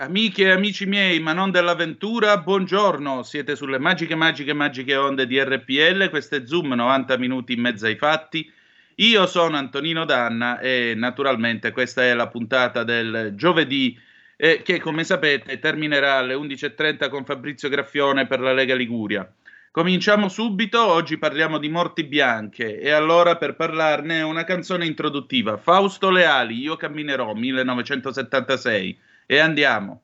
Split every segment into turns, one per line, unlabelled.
Amiche e amici miei, ma non dell'avventura, buongiorno. Siete sulle magiche, magiche, magiche onde di RPL. Questo è Zoom, 90 minuti in mezzo ai fatti. Io sono Antonino Danna e naturalmente questa è la puntata del giovedì eh, che come sapete terminerà alle 11.30 con Fabrizio Graffione per la Lega Liguria. Cominciamo subito, oggi parliamo di morti bianche e allora per parlarne una canzone introduttiva, Fausto Leali, Io camminerò, 1976 e andiamo.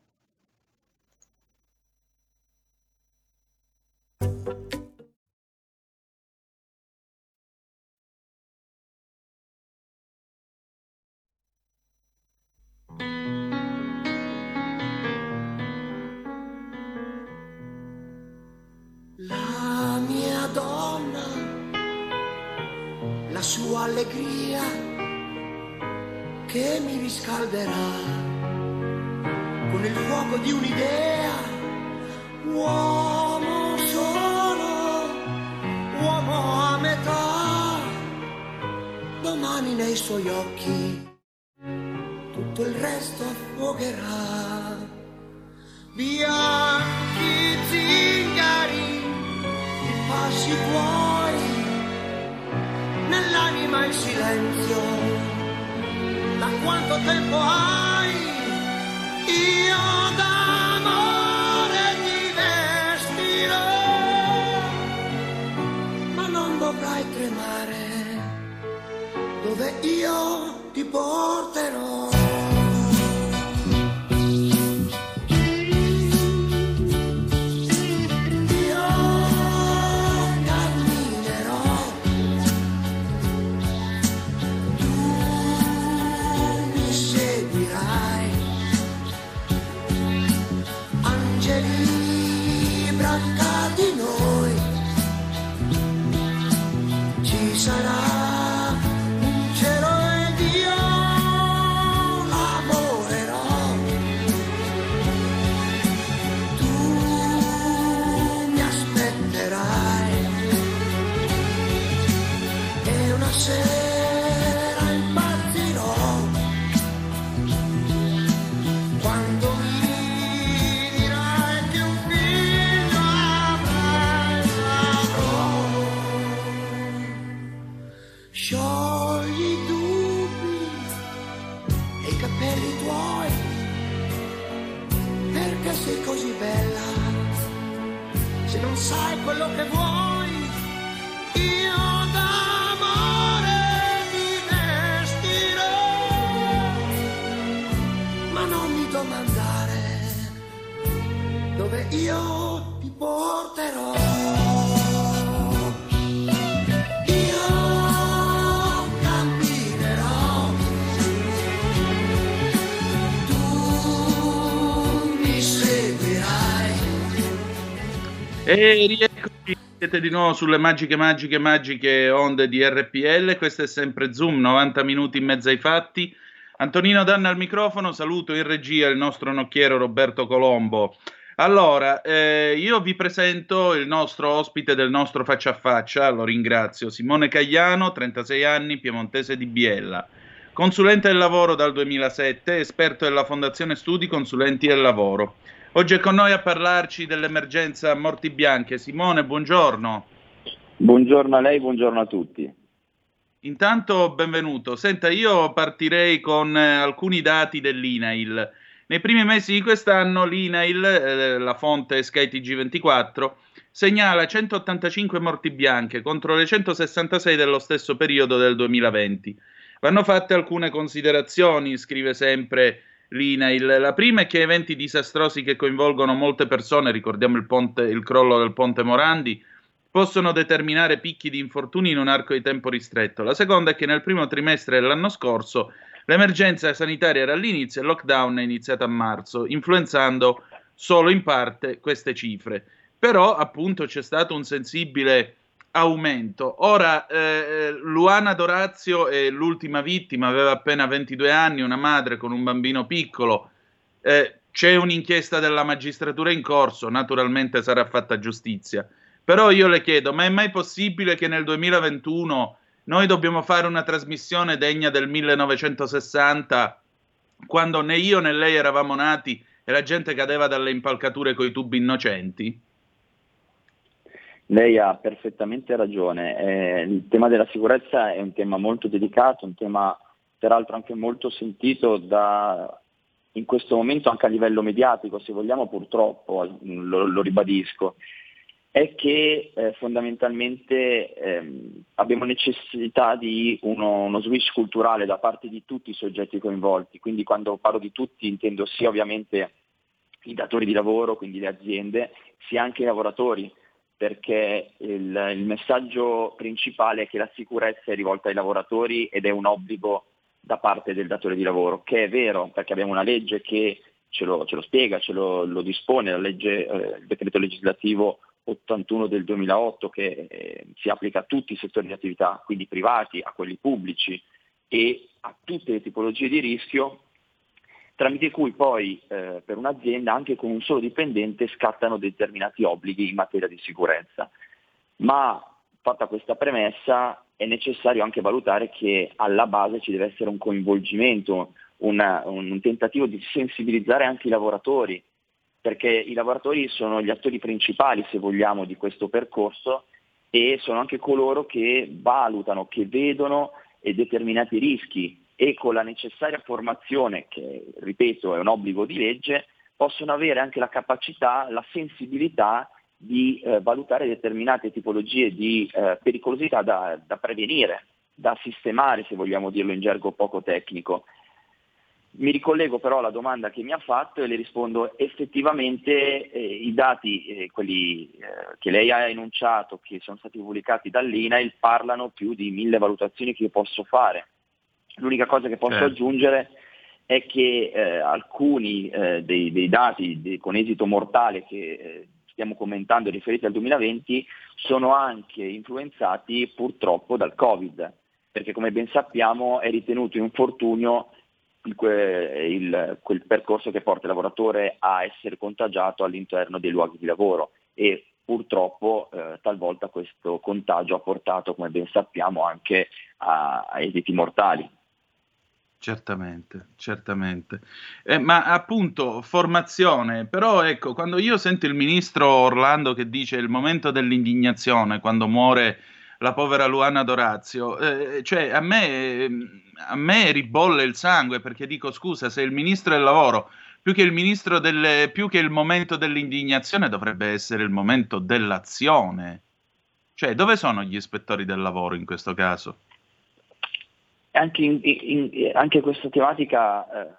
Quanto tempo hai? Io d'amore ti vestirò, ma non dovrai tremare, dove io ti porterò. E
rieccoci, siete di nuovo sulle magiche, magiche, magiche onde di RPL. Questo è sempre Zoom, 90 minuti in mezzo ai fatti. Antonino Danna al microfono, saluto in regia il nostro nocchiero Roberto Colombo. Allora, eh, io vi presento il nostro ospite del nostro faccia a faccia, lo ringrazio, Simone Cagliano, 36 anni, piemontese di Biella. Consulente del lavoro dal 2007, esperto della Fondazione Studi Consulenti del Lavoro. Oggi è con noi a parlarci dell'emergenza morti bianche. Simone, buongiorno.
Buongiorno a lei, buongiorno a tutti.
Intanto benvenuto. Senta, io partirei con eh, alcuni dati dell'INAIL. Nei primi mesi di quest'anno l'INAIL, eh, la fonte SkyTG24, segnala 185 morti bianche contro le 166 dello stesso periodo del 2020. Vanno fatte alcune considerazioni, scrive sempre l'INAIL. La prima è che eventi disastrosi che coinvolgono molte persone, ricordiamo il, ponte, il crollo del ponte Morandi, possono determinare picchi di infortuni in un arco di tempo ristretto. La seconda è che nel primo trimestre dell'anno scorso l'emergenza sanitaria era all'inizio e il lockdown è iniziato a marzo, influenzando solo in parte queste cifre. Però appunto c'è stato un sensibile aumento. Ora, eh, Luana Dorazio è l'ultima vittima, aveva appena 22 anni, una madre con un bambino piccolo. Eh, c'è un'inchiesta della magistratura in corso, naturalmente sarà fatta giustizia. Però io le chiedo, ma è mai possibile che nel 2021 noi dobbiamo fare una trasmissione degna del 1960 quando né io né lei eravamo nati e la gente cadeva dalle impalcature coi tubi innocenti?
Lei ha perfettamente ragione. Eh, il tema della sicurezza è un tema molto delicato, un tema peraltro anche molto sentito da, in questo momento anche a livello mediatico, se vogliamo purtroppo, lo, lo ribadisco, è che eh, fondamentalmente ehm, abbiamo necessità di uno, uno, switch culturale da parte di tutti i soggetti coinvolti, quindi quando parlo di tutti intendo sia ovviamente i datori di lavoro, quindi le aziende, sia anche i lavoratori perché il, il, messaggio principale è che la sicurezza è rivolta ai lavoratori ed è un obbligo da parte del datore di lavoro, che è vero perché abbiamo una legge che ce lo, ce lo spiega, ce lo, lo, dispone, la legge, eh, il decreto legislativo 81 del 2008 che eh, si applica a tutti i settori di attività, quindi privati, a quelli pubblici e a tutte le tipologie di rischio tramite cui poi eh, per un'azienda anche con un solo dipendente scattano determinati obblighi in materia di sicurezza. Ma fatta questa premessa è necessario anche valutare che alla base ci deve essere un coinvolgimento, una, un tentativo di sensibilizzare anche i lavoratori, perché i lavoratori sono gli attori principali, se vogliamo, di questo percorso e sono anche coloro che valutano, che vedono determinati rischi e con la necessaria formazione, che ripeto è un obbligo di legge, possono avere anche la capacità, la sensibilità di eh, valutare determinate tipologie di eh, pericolosità da, da, prevenire, da sistemare, se vogliamo dirlo in gergo poco tecnico. Mi ricollego però alla domanda che mi ha fatto e le rispondo effettivamente eh, i dati, eh, quelli eh, che lei ha enunciato, che sono stati pubblicati dall'INAIL, parlano più di mille valutazioni che io posso fare L'unica cosa che posso certo. aggiungere è che eh, alcuni eh, dei, dei, dati di, con esito mortale che eh, stiamo commentando riferiti al 2020 sono anche influenzati purtroppo dal Covid, perché come ben sappiamo è ritenuto infortunio il, il, quel percorso che porta il lavoratore a essere contagiato all'interno dei luoghi di lavoro e purtroppo eh, talvolta questo contagio ha portato, come ben sappiamo, anche a, a esiti mortali.
Certamente, certamente. Eh, ma appunto, formazione, però ecco, quando io sento il ministro Orlando che dice il momento dell'indignazione, quando muore la povera Luana Dorazio, eh, cioè a me, a me ribolle il sangue perché dico scusa, se il ministro del lavoro, più che il delle, più che il momento dell'indignazione dovrebbe essere il momento dell'azione. Cioè, dove sono gli ispettori del lavoro in questo caso?
Anche, in, in, anche questa tematica eh,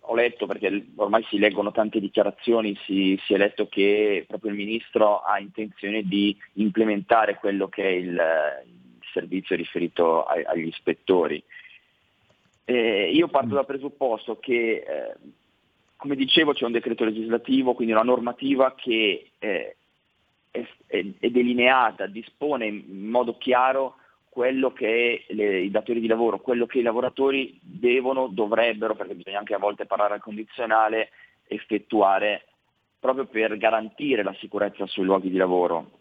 ho letto, perché ormai si leggono tante dichiarazioni, si, si, è letto che proprio il Ministro ha intenzione di implementare quello che è il, il servizio riferito ai, agli ispettori. Eh, io parto dal presupposto che, eh, come dicevo, c'è un decreto legislativo, quindi una normativa che eh, è, è delineata, dispone in modo chiaro quello che le, i datori di lavoro, quello che i lavoratori devono, dovrebbero, perché bisogna anche a volte parlare al condizionale, effettuare proprio per garantire la sicurezza sui luoghi di lavoro.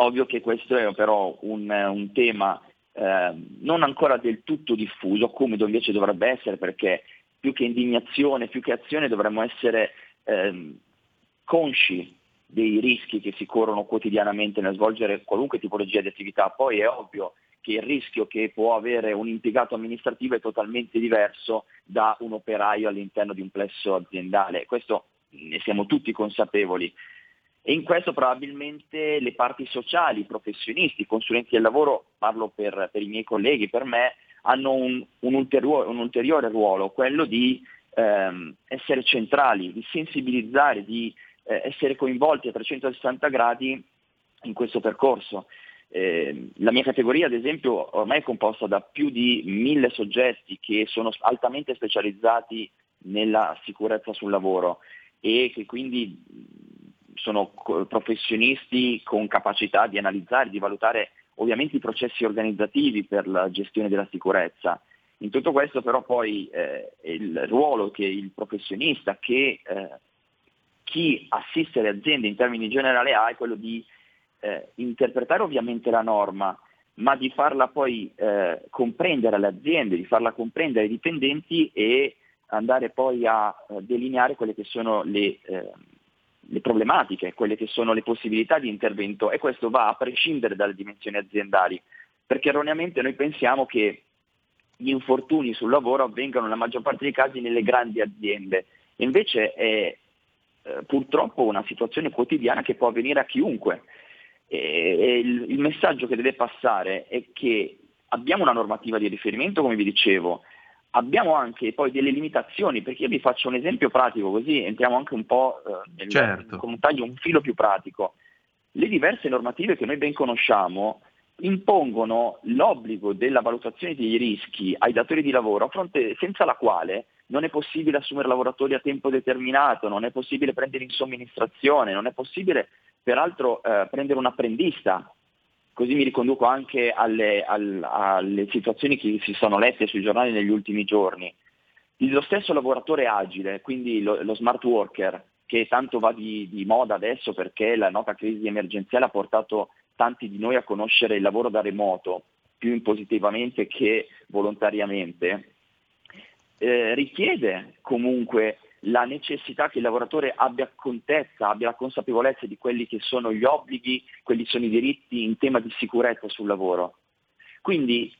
Ovvio che questo è però un, un tema eh, non ancora del tutto diffuso, come invece dovrebbe essere, perché più che indignazione, più che azione dovremmo essere eh, consci dei rischi che si corrono quotidianamente nel svolgere qualunque tipologia di attività. Poi è ovvio che il rischio che può avere un impiegato amministrativo è totalmente diverso da un operaio all'interno di un plesso aziendale. Questo ne siamo tutti consapevoli. E in questo probabilmente le parti sociali, i professionisti, i consulenti del lavoro, parlo per, per i miei colleghi, per me, hanno un, un, ulteriore, un ulteriore, ruolo, quello di ehm, essere centrali, di sensibilizzare, di eh, essere coinvolti a 360 gradi in questo percorso. Eh, la mia categoria, ad esempio, ormai è composta da più di mille soggetti che sono altamente specializzati nella sicurezza sul lavoro e che quindi sono professionisti con capacità di analizzare, di valutare ovviamente i processi organizzativi per la gestione della sicurezza. In tutto questo però poi eh, il ruolo che il professionista, che eh, chi assiste le aziende in termini generali ha è quello di eh, interpretare ovviamente la norma, ma di farla poi eh, comprendere alle aziende, di farla comprendere ai dipendenti e andare poi a eh, delineare quelle che sono le, eh, le, problematiche, quelle che sono le possibilità di intervento e questo va a prescindere dalle dimensioni aziendali, perché erroneamente noi pensiamo che gli infortuni sul lavoro avvengano nella maggior parte dei casi nelle grandi aziende, invece è eh, purtroppo una situazione quotidiana che può avvenire a chiunque. E il, il messaggio che deve passare è che abbiamo una normativa di riferimento, come vi dicevo, abbiamo anche poi delle limitazioni, perché io vi faccio un esempio pratico, così entriamo anche un po' eh, nel, certo. con un taglio, un filo più pratico. Le diverse normative che noi ben conosciamo impongono l'obbligo della valutazione dei rischi ai datori di lavoro, fronte, senza la quale non è possibile assumere lavoratori a tempo determinato, non è possibile prendere in somministrazione, non è possibile peraltro eh, prendere un apprendista. Così mi riconduco anche alle, alle, alle situazioni che si sono lette sui giornali negli ultimi giorni. Lo stesso lavoratore agile, quindi lo, lo smart worker, che tanto va di, di, moda adesso perché la nota crisi emergenziale ha portato tanti di noi a conoscere il lavoro da remoto più positivamente che volontariamente, eh, richiede comunque la necessità che il lavoratore abbia contezza, abbia la consapevolezza di quelli che sono gli obblighi, quelli sono i diritti in tema di sicurezza sul lavoro. Quindi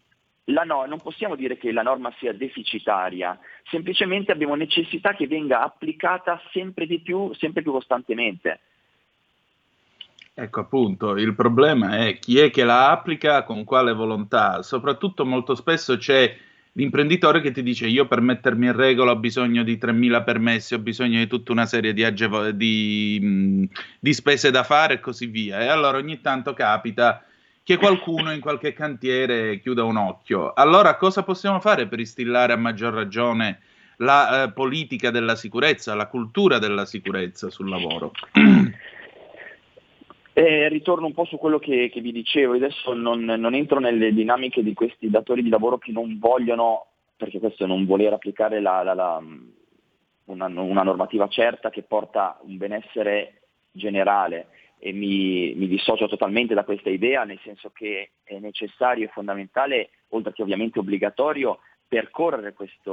no, non possiamo dire che la norma sia deficitaria, semplicemente abbiamo necessità che venga applicata sempre di più, sempre più costantemente.
Ecco appunto, il problema è chi è che la applica, con quale volontà, soprattutto molto spesso c'è l'imprenditore che ti dice io per mettermi in regola ho bisogno di 3.000 permessi, ho bisogno di tutta una serie di, agevo- di, di spese da fare e così via. E allora ogni tanto capita che qualcuno in qualche cantiere chiuda un occhio. Allora cosa possiamo fare per instillare a maggior ragione la eh, politica della sicurezza, la cultura della sicurezza sul lavoro?
Eh, ritorno un po' su quello che, che vi dicevo, adesso non, non, entro nelle dinamiche di questi datori di lavoro che non vogliono, perché questo è non voler applicare la, la, la, una, una, normativa certa che porta un benessere generale e mi, mi, dissocio totalmente da questa idea, nel senso che è necessario e fondamentale, oltre che ovviamente obbligatorio, percorrere questo,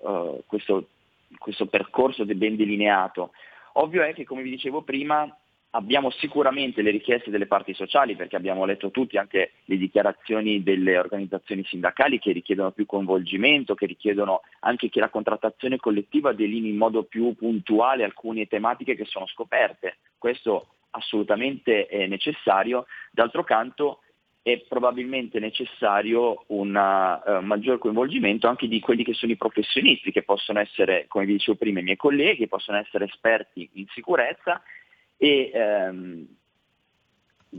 uh, questo, questo percorso ben delineato. Ovvio è che, come vi dicevo prima, abbiamo sicuramente le richieste delle parti sociali, perché abbiamo letto tutti anche le dichiarazioni delle organizzazioni sindacali che richiedono più coinvolgimento, che richiedono anche che la contrattazione collettiva delinei in modo più puntuale alcune tematiche che sono scoperte. Questo assolutamente è necessario. D'altro canto è probabilmente necessario un uh, maggior coinvolgimento anche di quelli che sono i professionisti, che possono essere, come vi dicevo prima, i miei colleghi, possono essere esperti in sicurezza e ehm,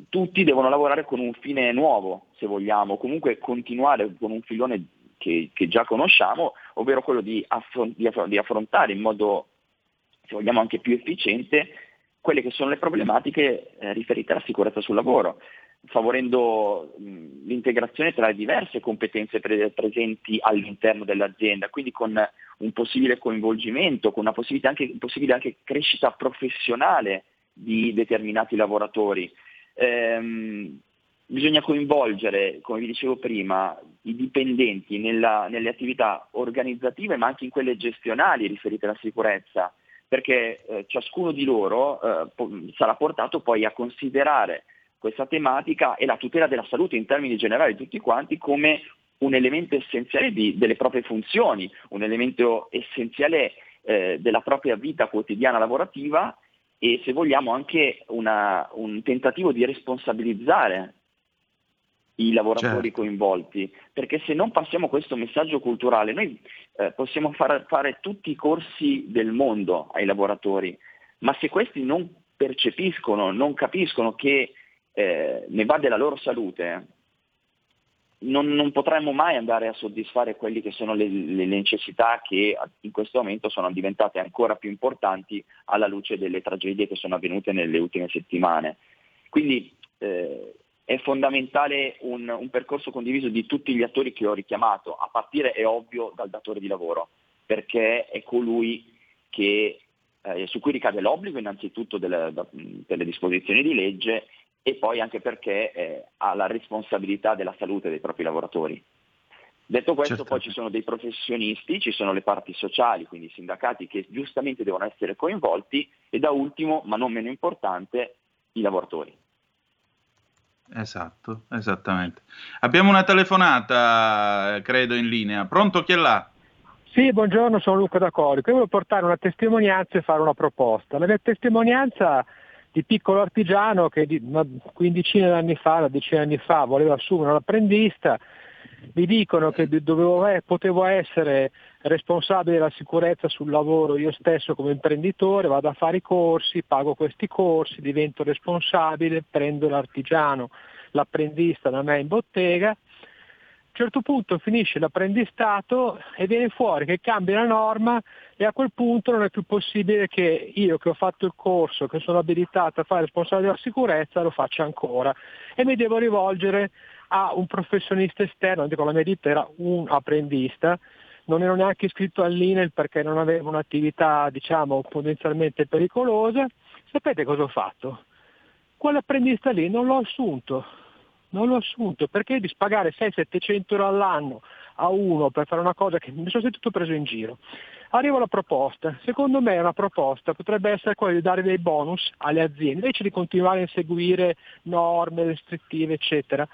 tutti devono lavorare con un fine nuovo, se vogliamo, comunque continuare con un filone che, che già conosciamo, ovvero quello di, affron- di, aff- di, affrontare in modo, se vogliamo, anche più efficiente quelle che sono le problematiche eh, riferite alla sicurezza sul lavoro, favorendo mh, l'integrazione tra le diverse competenze pre- presenti all'interno dell'azienda, quindi con un possibile coinvolgimento, con una possibile anche, possibile anche crescita professionale di determinati lavoratori. Ehm, bisogna coinvolgere, come vi dicevo prima, i dipendenti nella, nelle attività organizzative ma anche in quelle gestionali riferite alla sicurezza, perché eh, ciascuno di loro eh, po- sarà portato poi a considerare questa tematica e la tutela della salute in termini generali tutti quanti come un elemento essenziale di, delle proprie funzioni, un elemento essenziale eh, della propria vita quotidiana lavorativa e se vogliamo anche una, un tentativo di responsabilizzare i lavoratori certo. coinvolti, perché se non passiamo questo messaggio culturale, noi eh, possiamo far, fare tutti i corsi del mondo ai lavoratori, ma se questi non percepiscono, non capiscono che eh, ne va della loro salute, non, non, potremmo mai andare a soddisfare quelle che sono le, le, necessità che in questo momento sono diventate ancora più importanti alla luce delle tragedie che sono avvenute nelle ultime settimane. Quindi eh, è fondamentale un, un, percorso condiviso di tutti gli attori che ho richiamato, a partire è ovvio dal datore di lavoro, perché è colui che, eh, su cui ricade l'obbligo innanzitutto delle, delle disposizioni di legge e poi anche perché eh, ha la responsabilità della salute dei propri lavoratori. Detto questo, certo. poi ci sono dei professionisti, ci sono le parti sociali, quindi i sindacati che giustamente devono essere coinvolti e da ultimo, ma non meno importante, i lavoratori.
Esatto, esattamente. Abbiamo una telefonata, credo, in linea. Pronto chi è là?
Sì, buongiorno, sono Luca da Corico. Io volevo portare una testimonianza e fare una proposta. La mia testimonianza di piccolo artigiano che una quindicina di anni fa, una decina anni fa, voleva assumere un apprendista, mi dicono che dovevo, potevo essere responsabile della sicurezza sul lavoro io stesso come imprenditore, vado a fare i corsi, pago questi corsi, divento responsabile, prendo l'artigiano, l'apprendista da me in bottega a un certo punto finisce l'apprendistato e viene fuori che cambia la norma e a quel punto non è più possibile che io che ho fatto il corso, che sono abilitato a fare responsabile della sicurezza, lo faccia ancora e mi devo rivolgere a un professionista esterno, dico la mia ditta era un apprendista, non ero neanche iscritto all'INEL perché non avevo un'attività diciamo potenzialmente pericolosa. Sapete cosa ho fatto? Quell'apprendista lì non l'ho assunto, non l'ho assunto perché di spagare 600-700 euro all'anno a uno per fare una cosa che mi sono sentito preso in giro. Arrivo alla proposta, secondo me una proposta potrebbe essere quella di dare dei bonus alle aziende invece di continuare a inseguire norme restrittive eccetera.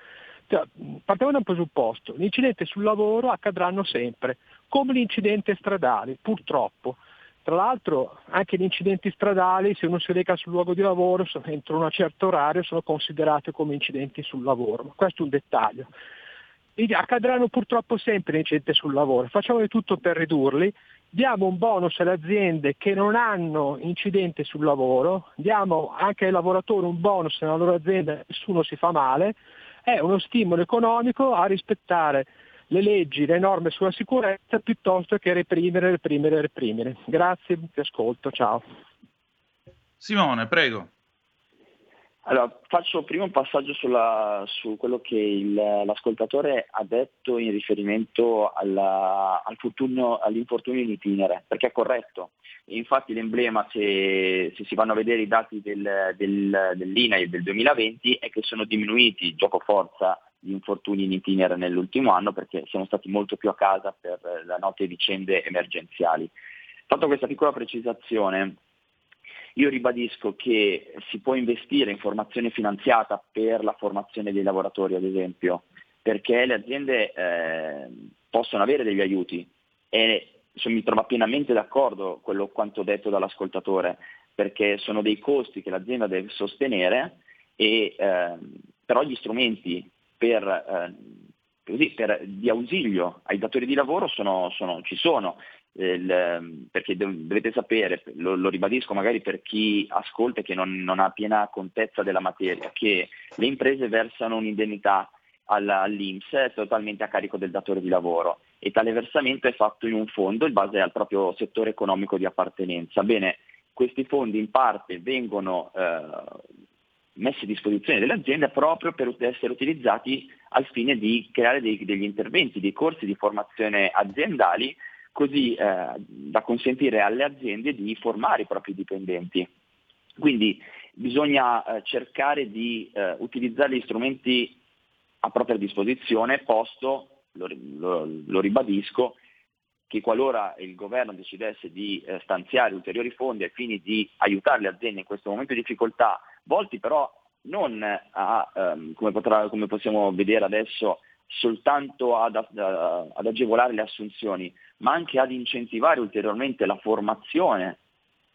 Cioè, partiamo da un presupposto, l'incidente sul lavoro accadranno sempre, come gli incidenti stradali, purtroppo. Tra l'altro anche gli incidenti stradali, se uno si reca sul luogo di lavoro entro un certo orario, sono considerati come incidenti sul lavoro. Ma questo è un dettaglio. Accadranno purtroppo sempre incidenti sul lavoro, facciamo di tutto per ridurli, diamo un bonus alle aziende che non hanno incidenti sul lavoro, diamo anche ai lavoratori un bonus nella loro azienda, nessuno si fa male, è uno stimolo economico a rispettare le leggi, le norme sulla sicurezza piuttosto che reprimere, reprimere, reprimere. Grazie, ti ascolto, ciao.
Simone, prego.
Allora, faccio prima un passaggio sulla, su quello che il, l'ascoltatore ha detto in riferimento alla, al fortunio, all'infortunio in itinere, perché è corretto. Infatti l'emblema, se, se si vanno a vedere i dati del, del, dell'INAI del 2020, è che sono diminuiti gioco forza gli infortuni in itinere nell'ultimo anno perché siamo stati molto più a casa per la notte vicende emergenziali. Fatto questa piccola precisazione, io ribadisco che si può investire in formazione finanziata per la formazione dei lavoratori, ad esempio, perché le aziende eh, possono avere degli aiuti e mi trovo pienamente d'accordo con quanto detto dall'ascoltatore, perché sono dei costi che l'azienda deve sostenere e eh, però gli strumenti per, eh, così, per, di ausilio ai datori di lavoro sono, sono, ci sono, il, perché dovete sapere, lo, lo, ribadisco magari per chi ascolta e che non, non, ha piena contezza della materia, che le imprese versano un'indennità alla, all'Inps totalmente a carico del datore di lavoro e tale versamento è fatto in un fondo in base al proprio settore economico di appartenenza. Bene, questi fondi in parte vengono eh, messi a disposizione delle aziende proprio per essere utilizzati al fine di creare dei, degli interventi, dei corsi di formazione aziendali così eh, da consentire alle aziende di formare i propri dipendenti. Quindi bisogna eh, cercare di eh, utilizzare gli strumenti a propria disposizione, posto, lo, lo, lo ribadisco, che qualora il governo decidesse di eh, stanziare ulteriori fondi ai fini di aiutare le aziende in questo momento di difficoltà volti però non a, um, come, potrà, come, possiamo vedere adesso, soltanto ad, ad, agevolare le assunzioni, ma anche ad incentivare ulteriormente la formazione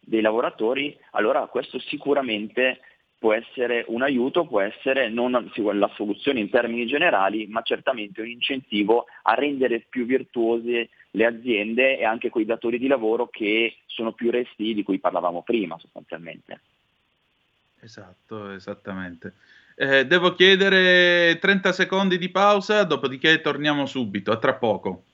dei lavoratori, allora questo sicuramente può essere un aiuto, può essere non la soluzione in termini generali, ma certamente un incentivo a rendere più virtuose le aziende e anche quei datori di lavoro che sono più resti di cui parlavamo prima sostanzialmente.
Esatto, esattamente. Eh, devo chiedere 30 secondi di pausa, dopodiché torniamo subito, a tra poco.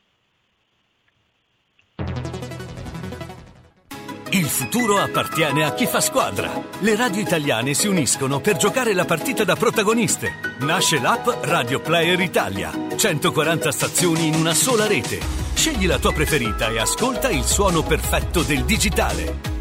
Il futuro appartiene a chi fa squadra. Le radio italiane si uniscono per giocare la partita da protagoniste. Nasce l'app Radio Player Italia. 140 stazioni in una sola rete. Scegli la tua preferita e ascolta il suono perfetto del digitale.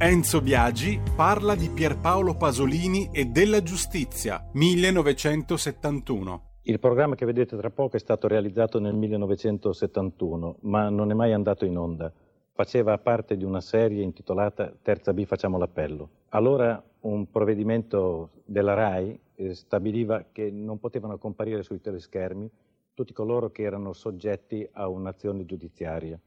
Enzo Biagi parla di Pierpaolo Pasolini e della giustizia, 1971.
Il programma che vedete tra poco è stato realizzato nel 1971, ma non è mai andato in onda faceva parte di una serie intitolata Terza B facciamo l'appello. Allora un provvedimento della RAI eh, stabiliva che non potevano comparire sui teleschermi tutti coloro che erano soggetti a un'azione giudiziaria.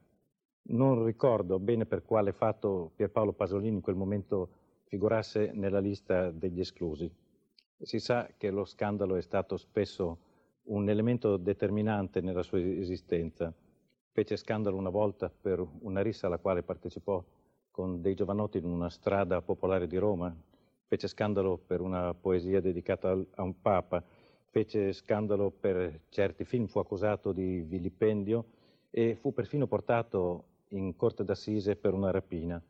Non ricordo bene per quale fatto Pierpaolo Pasolini in quel momento figurasse nella lista degli esclusi. Si sa che lo scandalo è stato spesso un elemento determinante nella sua esistenza. Fece scandalo una volta per una rissa alla quale partecipò con dei giovanotti in una strada popolare di Roma, fece scandalo per una poesia dedicata a un papa, fece scandalo per certi film, fu accusato di vilipendio e fu perfino portato in corte d'assise per una rapina.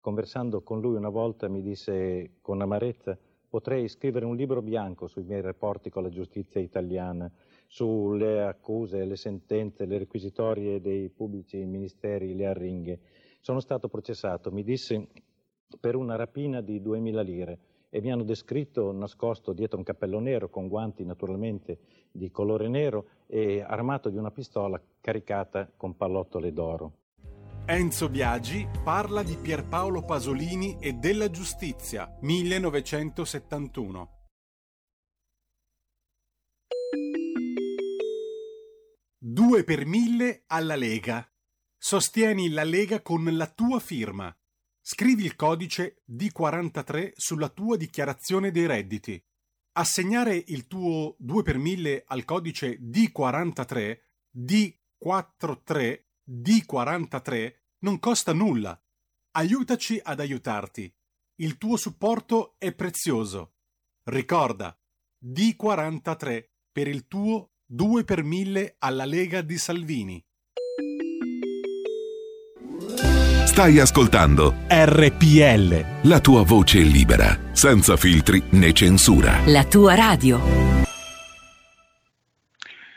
Conversando con lui una volta mi disse con amarezza potrei scrivere un libro bianco sui miei rapporti con la giustizia italiana sulle accuse, le sentenze, le requisitorie dei pubblici ministeri, le arringhe. Sono stato processato, mi disse, per una rapina di 2.000 lire e mi hanno descritto nascosto dietro un cappello nero, con guanti naturalmente di colore nero e armato di una pistola caricata con pallottole d'oro.
Enzo Biagi parla di Pierpaolo Pasolini e della giustizia, 1971. Due per mille alla Lega. Sostieni la Lega con la tua firma. Scrivi il codice D43 sulla tua dichiarazione dei redditi. Assegnare il tuo 2 per 1000 al codice D43, D43, D43 non costa nulla. Aiutaci ad aiutarti. Il tuo supporto è prezioso. Ricorda, D43 per il tuo 2 per 1000 alla Lega di Salvini.
Stai ascoltando
RPL.
La tua voce libera, senza filtri né censura.
La tua radio.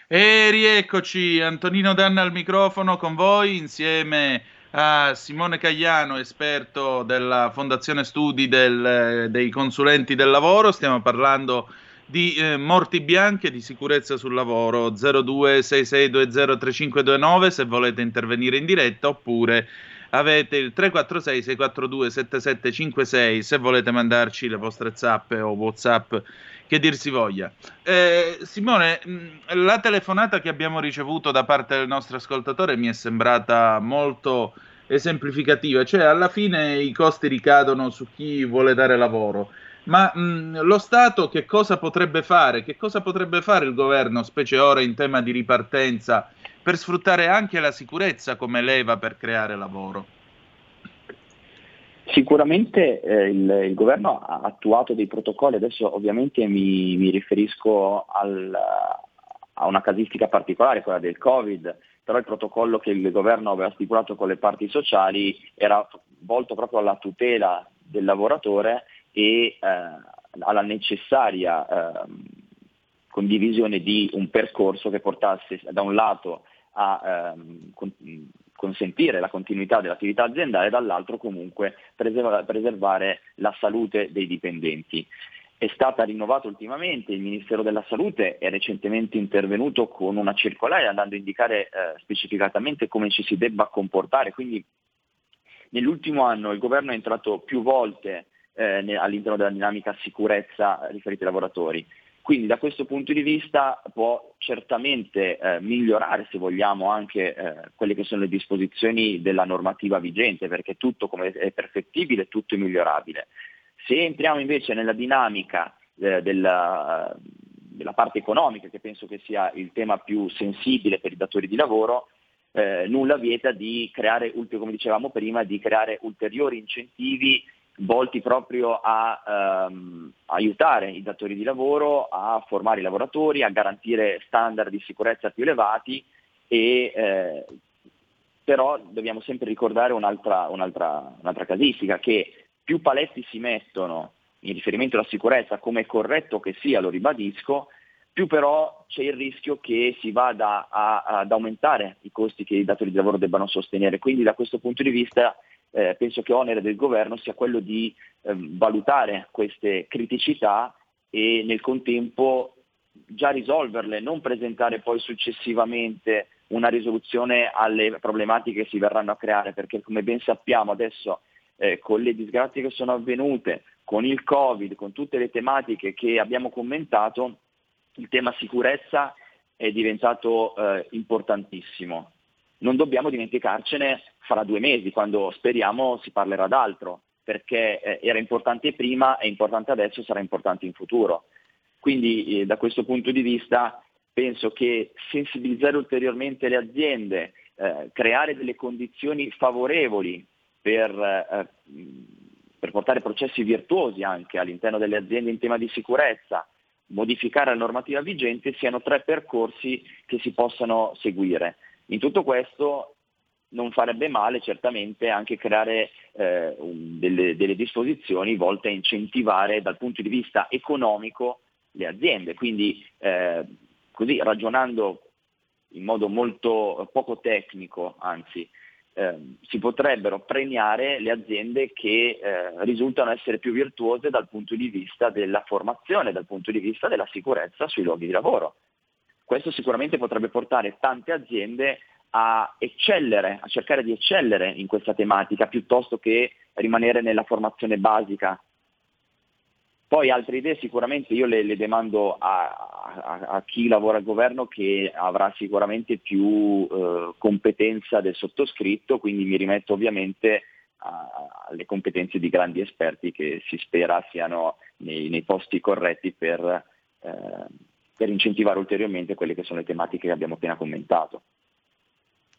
E rieccoci, Antonino Danna al microfono con voi insieme a Simone Cagliano, esperto della Fondazione Studi del, dei consulenti del lavoro. Stiamo parlando di eh, morti bianche di sicurezza sul lavoro 0266203529 se volete intervenire in diretta oppure avete il 346 642 7756 se volete mandarci le vostre zappe o whatsapp che dir si voglia eh, Simone la telefonata che abbiamo ricevuto da parte del nostro ascoltatore mi è sembrata molto esemplificativa cioè alla fine i costi ricadono su chi vuole dare lavoro ma mh, lo Stato che cosa potrebbe fare? Che cosa potrebbe fare il governo, specie ora in tema di ripartenza, per sfruttare anche la sicurezza come leva per creare lavoro?
Sicuramente eh, il, il, governo ha attuato dei protocolli, adesso ovviamente mi, mi riferisco al, a una casistica particolare, quella del Covid, però il protocollo che il governo aveva stipulato con le parti sociali era volto proprio alla tutela del lavoratore e eh, alla necessaria eh, condivisione di un percorso che portasse da un lato a ehm, consentire la continuità dell'attività aziendale e dall'altro comunque preserva, preservare la salute dei dipendenti. È stata rinnovata ultimamente, il Ministero della Salute è recentemente intervenuto con una circolare andando a indicare eh, specificatamente come ci si debba comportare, quindi nell'ultimo anno il governo è entrato più volte eh, all'interno della dinamica sicurezza riferita ai lavoratori. Quindi da questo punto di vista può certamente eh, migliorare, se vogliamo, anche eh, quelle che sono le disposizioni della normativa vigente, perché tutto è perfettibile, tutto è migliorabile. Se entriamo invece nella dinamica eh, della, della, parte economica, che penso che sia il tema più sensibile per i datori di lavoro, eh, nulla vieta di creare, come dicevamo prima, di creare ulteriori incentivi volti proprio a ehm, aiutare i datori di lavoro a formare i lavoratori, a garantire standard di sicurezza più elevati e eh, però dobbiamo sempre ricordare un'altra, un'altra, un'altra casistica che più paletti si mettono in riferimento alla sicurezza, come è corretto che sia, lo ribadisco, più però c'è il rischio che si vada a, ad aumentare i costi che i datori di lavoro debbano sostenere. Quindi da questo punto di vista eh, penso che onere del governo sia quello di eh, valutare queste criticità e nel contempo già risolverle, non presentare poi successivamente una risoluzione alle problematiche che si verranno a creare, perché come ben sappiamo adesso eh, con le disgrazie che sono avvenute, con il Covid, con tutte le tematiche che abbiamo commentato, il tema sicurezza è diventato eh, importantissimo non dobbiamo dimenticarcene fra due mesi, quando speriamo si parlerà d'altro, perché eh, era importante prima, è importante adesso, sarà importante in futuro. Quindi eh, da questo punto di vista penso che sensibilizzare ulteriormente le aziende, eh, creare delle condizioni favorevoli per, eh, per portare processi virtuosi anche all'interno delle aziende in tema di sicurezza, modificare la normativa vigente siano tre percorsi che si possano seguire. In tutto questo non farebbe male certamente anche creare eh, un, delle, delle, disposizioni volte a incentivare dal punto di vista economico le aziende. Quindi eh, così ragionando in modo molto poco tecnico, anzi, eh, si potrebbero premiare le aziende che eh, risultano essere più virtuose dal punto di vista della formazione, dal punto di vista della sicurezza sui luoghi di lavoro. Questo sicuramente potrebbe portare tante aziende a eccellere, a cercare di eccellere in questa tematica piuttosto che rimanere nella formazione basica. Poi altre idee sicuramente io le, le demando a, a, a, chi lavora al governo che avrà sicuramente più eh, competenza del sottoscritto, quindi mi rimetto ovviamente alle competenze di grandi esperti che si spera siano nei, nei posti corretti per eh, per incentivare ulteriormente quelle che sono le tematiche che abbiamo appena commentato.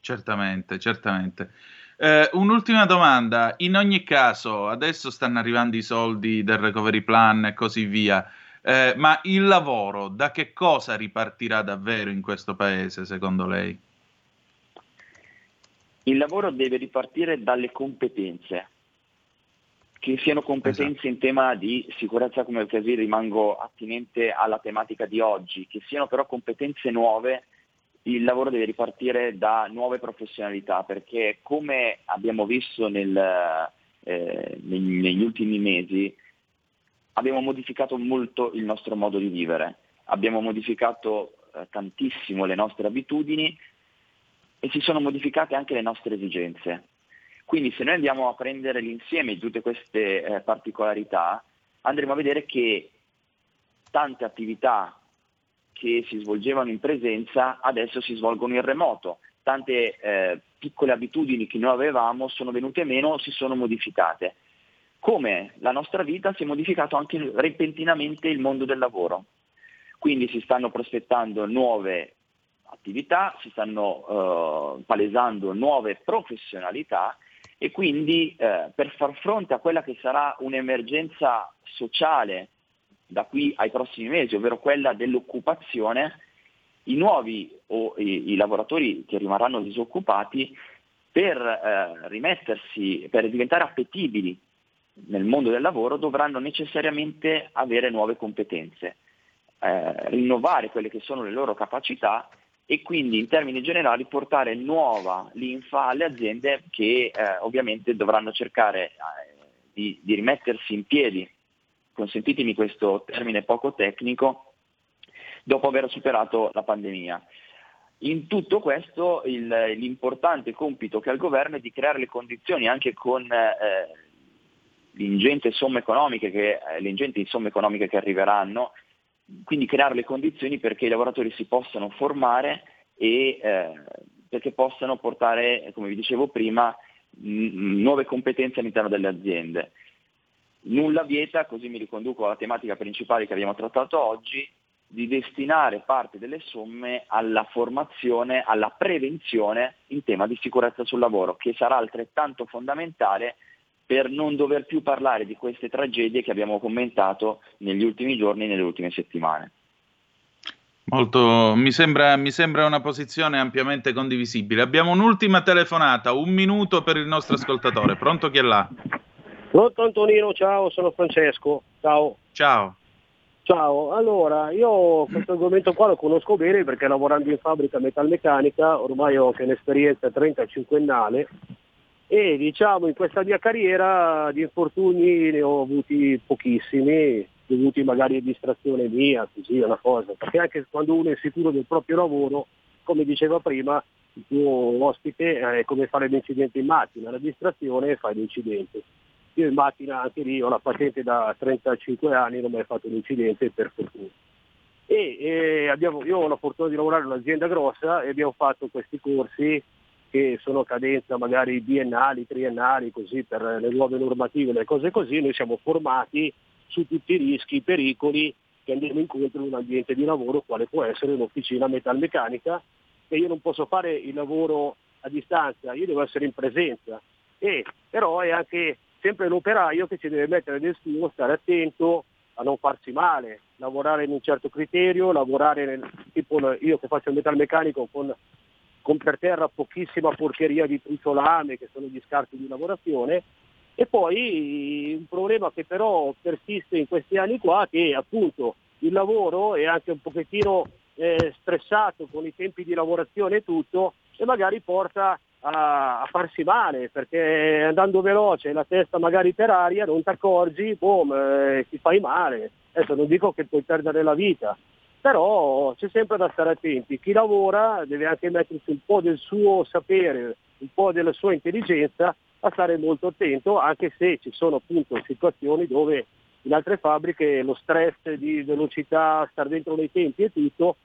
Certamente, certamente. Eh, un'ultima domanda, in ogni caso adesso stanno arrivando i soldi del recovery plan e così via, eh, ma il lavoro da che cosa ripartirà davvero in questo paese secondo lei?
Il lavoro deve ripartire dalle competenze, che siano competenze esatto. in tema di sicurezza come così rimango attinente alla tematica di oggi, che siano però competenze nuove, il lavoro deve ripartire da nuove professionalità, perché come abbiamo visto nel, eh, negli, ultimi mesi, abbiamo modificato molto il nostro modo di vivere, abbiamo modificato eh, tantissimo le nostre abitudini e si sono modificate anche le nostre esigenze. Quindi se noi andiamo a prendere l'insieme di tutte queste eh, particolarità, andremo a vedere che tante attività che si svolgevano in presenza adesso si svolgono in remoto, tante eh, piccole abitudini che noi avevamo sono venute meno o si sono modificate. Come la nostra vita si è modificato anche repentinamente il mondo del lavoro. Quindi si stanno prospettando nuove attività, si stanno eh, palesando nuove professionalità e quindi eh, per far fronte a quella che sarà un'emergenza sociale da qui ai prossimi mesi, ovvero quella dell'occupazione, i nuovi o i, i lavoratori che rimarranno disoccupati per eh, rimettersi, per diventare appetibili nel mondo del lavoro dovranno necessariamente avere nuove competenze. eh, rinnovare quelle che sono le loro capacità e quindi in termini generali portare nuova linfa alle aziende che eh, ovviamente dovranno cercare eh, di, di, rimettersi in piedi, consentitemi questo termine poco tecnico, dopo aver superato la pandemia. In tutto questo il, l'importante compito che ha il governo è di creare le condizioni anche con eh, le ingenti somme economiche che, eh, arriveranno quindi creare le condizioni perché i lavoratori si possano formare e eh, perché possano portare, come vi dicevo prima, n- nuove competenze all'interno delle aziende. Nulla vieta, così mi riconduco alla tematica principale che abbiamo trattato oggi, di destinare parte delle somme alla formazione, alla prevenzione in tema di sicurezza sul lavoro, che sarà altrettanto fondamentale per non dover più parlare di queste tragedie che abbiamo commentato negli ultimi giorni e nelle ultime settimane.
Molto, mi, sembra, mi sembra una posizione ampiamente condivisibile. Abbiamo un'ultima telefonata, un minuto per il nostro ascoltatore. Pronto chi è là?
Pronto Antonino, ciao, sono Francesco. Ciao.
Ciao.
Ciao, allora io questo argomento qua lo conosco bene perché lavorando in fabbrica metalmeccanica ormai ho anche un'esperienza 35ennale e diciamo in questa mia carriera di infortuni ne ho avuti pochissimi, dovuti magari a distrazione mia, così è una cosa, perché anche quando uno è sicuro del proprio lavoro, come diceva prima, il tuo ospite è come fare l'incidente in macchina, la distrazione fa l'incidente. Io in macchina anche lì ho la patente da 35 anni, non ho mai fatto un incidente per fortuna. E, e abbiamo, io ho la fortuna di lavorare in un'azienda grossa e abbiamo fatto questi corsi che sono cadenza magari biennali, triennali, così per le nuove normative, le cose così, noi siamo formati su tutti i rischi, i pericoli che andiamo incontro in un ambiente di lavoro quale può essere un'officina metalmeccanica e io non posso fare il lavoro a distanza, io devo essere in presenza. E, però è anche sempre l'operaio che ci deve mettere del suo, stare attento a non farsi male, lavorare in un certo criterio, lavorare nel, tipo io che faccio il metalmeccanico con con per terra pochissima porcheria di truciolame che sono gli scarti di lavorazione e poi un problema che però persiste in questi anni qua che appunto il lavoro è anche un pochettino eh, stressato con i tempi di lavorazione e tutto e magari porta a, a, farsi male perché andando veloce la testa magari per aria non ti accorgi, boom, eh, ti fai male. Adesso non dico che puoi perdere la vita, però c'è sempre da stare attenti, chi lavora deve anche mettersi un po' del suo sapere, un po' della sua intelligenza a stare molto attento, anche se ci sono appunto situazioni dove in altre fabbriche lo stress di velocità, stare dentro nei tempi e tutto,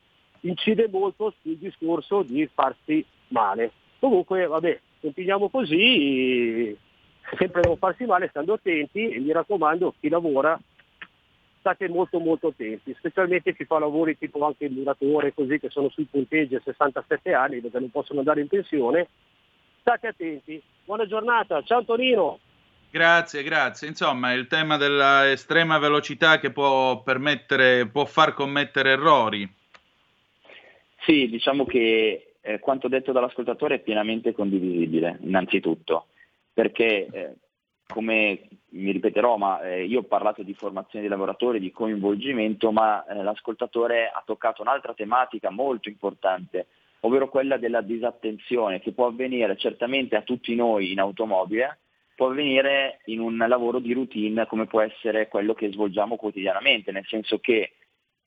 incide molto sul discorso di farsi male. Comunque, vabbè, continuiamo così, sempre non farsi male, stando attenti e mi raccomando, chi lavora state molto molto attenti, specialmente chi fa lavori tipo anche il muratore così che sono sui punteggi a 67 anni dove non possono andare in pensione, state attenti. Buona giornata, ciao Antonino.
Grazie, grazie. Insomma, il tema dell'estrema velocità che può permettere, può far commettere errori.
Sì, diciamo che eh, quanto detto dall'ascoltatore è pienamente condivisibile, innanzitutto, perché eh, come mi ripeterò, ma eh, io ho parlato di formazione dei lavoratori, di coinvolgimento, ma eh, l'ascoltatore ha toccato un'altra tematica molto importante, ovvero quella della disattenzione che può avvenire certamente a tutti noi in automobile, può avvenire in un lavoro di routine come può essere quello che svolgiamo quotidianamente, nel senso che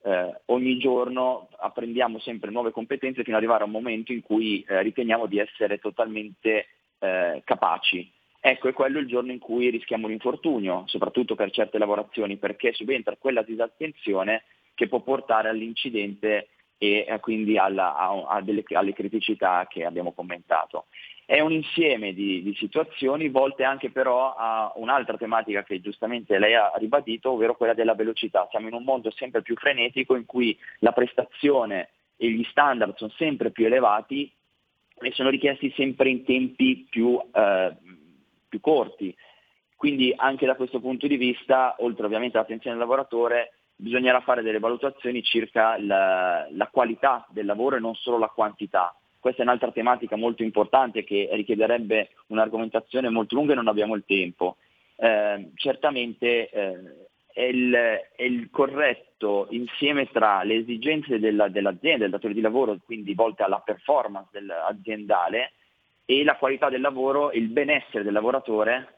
eh, ogni giorno apprendiamo sempre nuove competenze fino ad arrivare a un momento in cui eh, riteniamo di essere totalmente eh, capaci Ecco, è quello il giorno in cui rischiamo l'infortunio, soprattutto per certe lavorazioni, perché subentra quella disattenzione che può portare all'incidente e eh, quindi alla, a, a delle, alle criticità che abbiamo commentato. È un insieme di, di, situazioni volte anche però a un'altra tematica che giustamente lei ha ribadito, ovvero quella della velocità. Siamo in un mondo sempre più frenetico in cui la prestazione e gli standard sono sempre più elevati e sono richiesti sempre in tempi più eh, più corti. Quindi anche da questo punto di vista, oltre ovviamente all'attenzione del lavoratore, bisognerà fare delle valutazioni circa la, la qualità del lavoro e non solo la quantità. Questa è un'altra tematica molto importante che richiederebbe un'argomentazione molto lunga e non abbiamo il tempo. Eh, certamente eh, è il, è il, corretto insieme tra le esigenze della, dell'azienda, del datore di lavoro, quindi volte alla performance aziendale, e la qualità del lavoro e il benessere del lavoratore,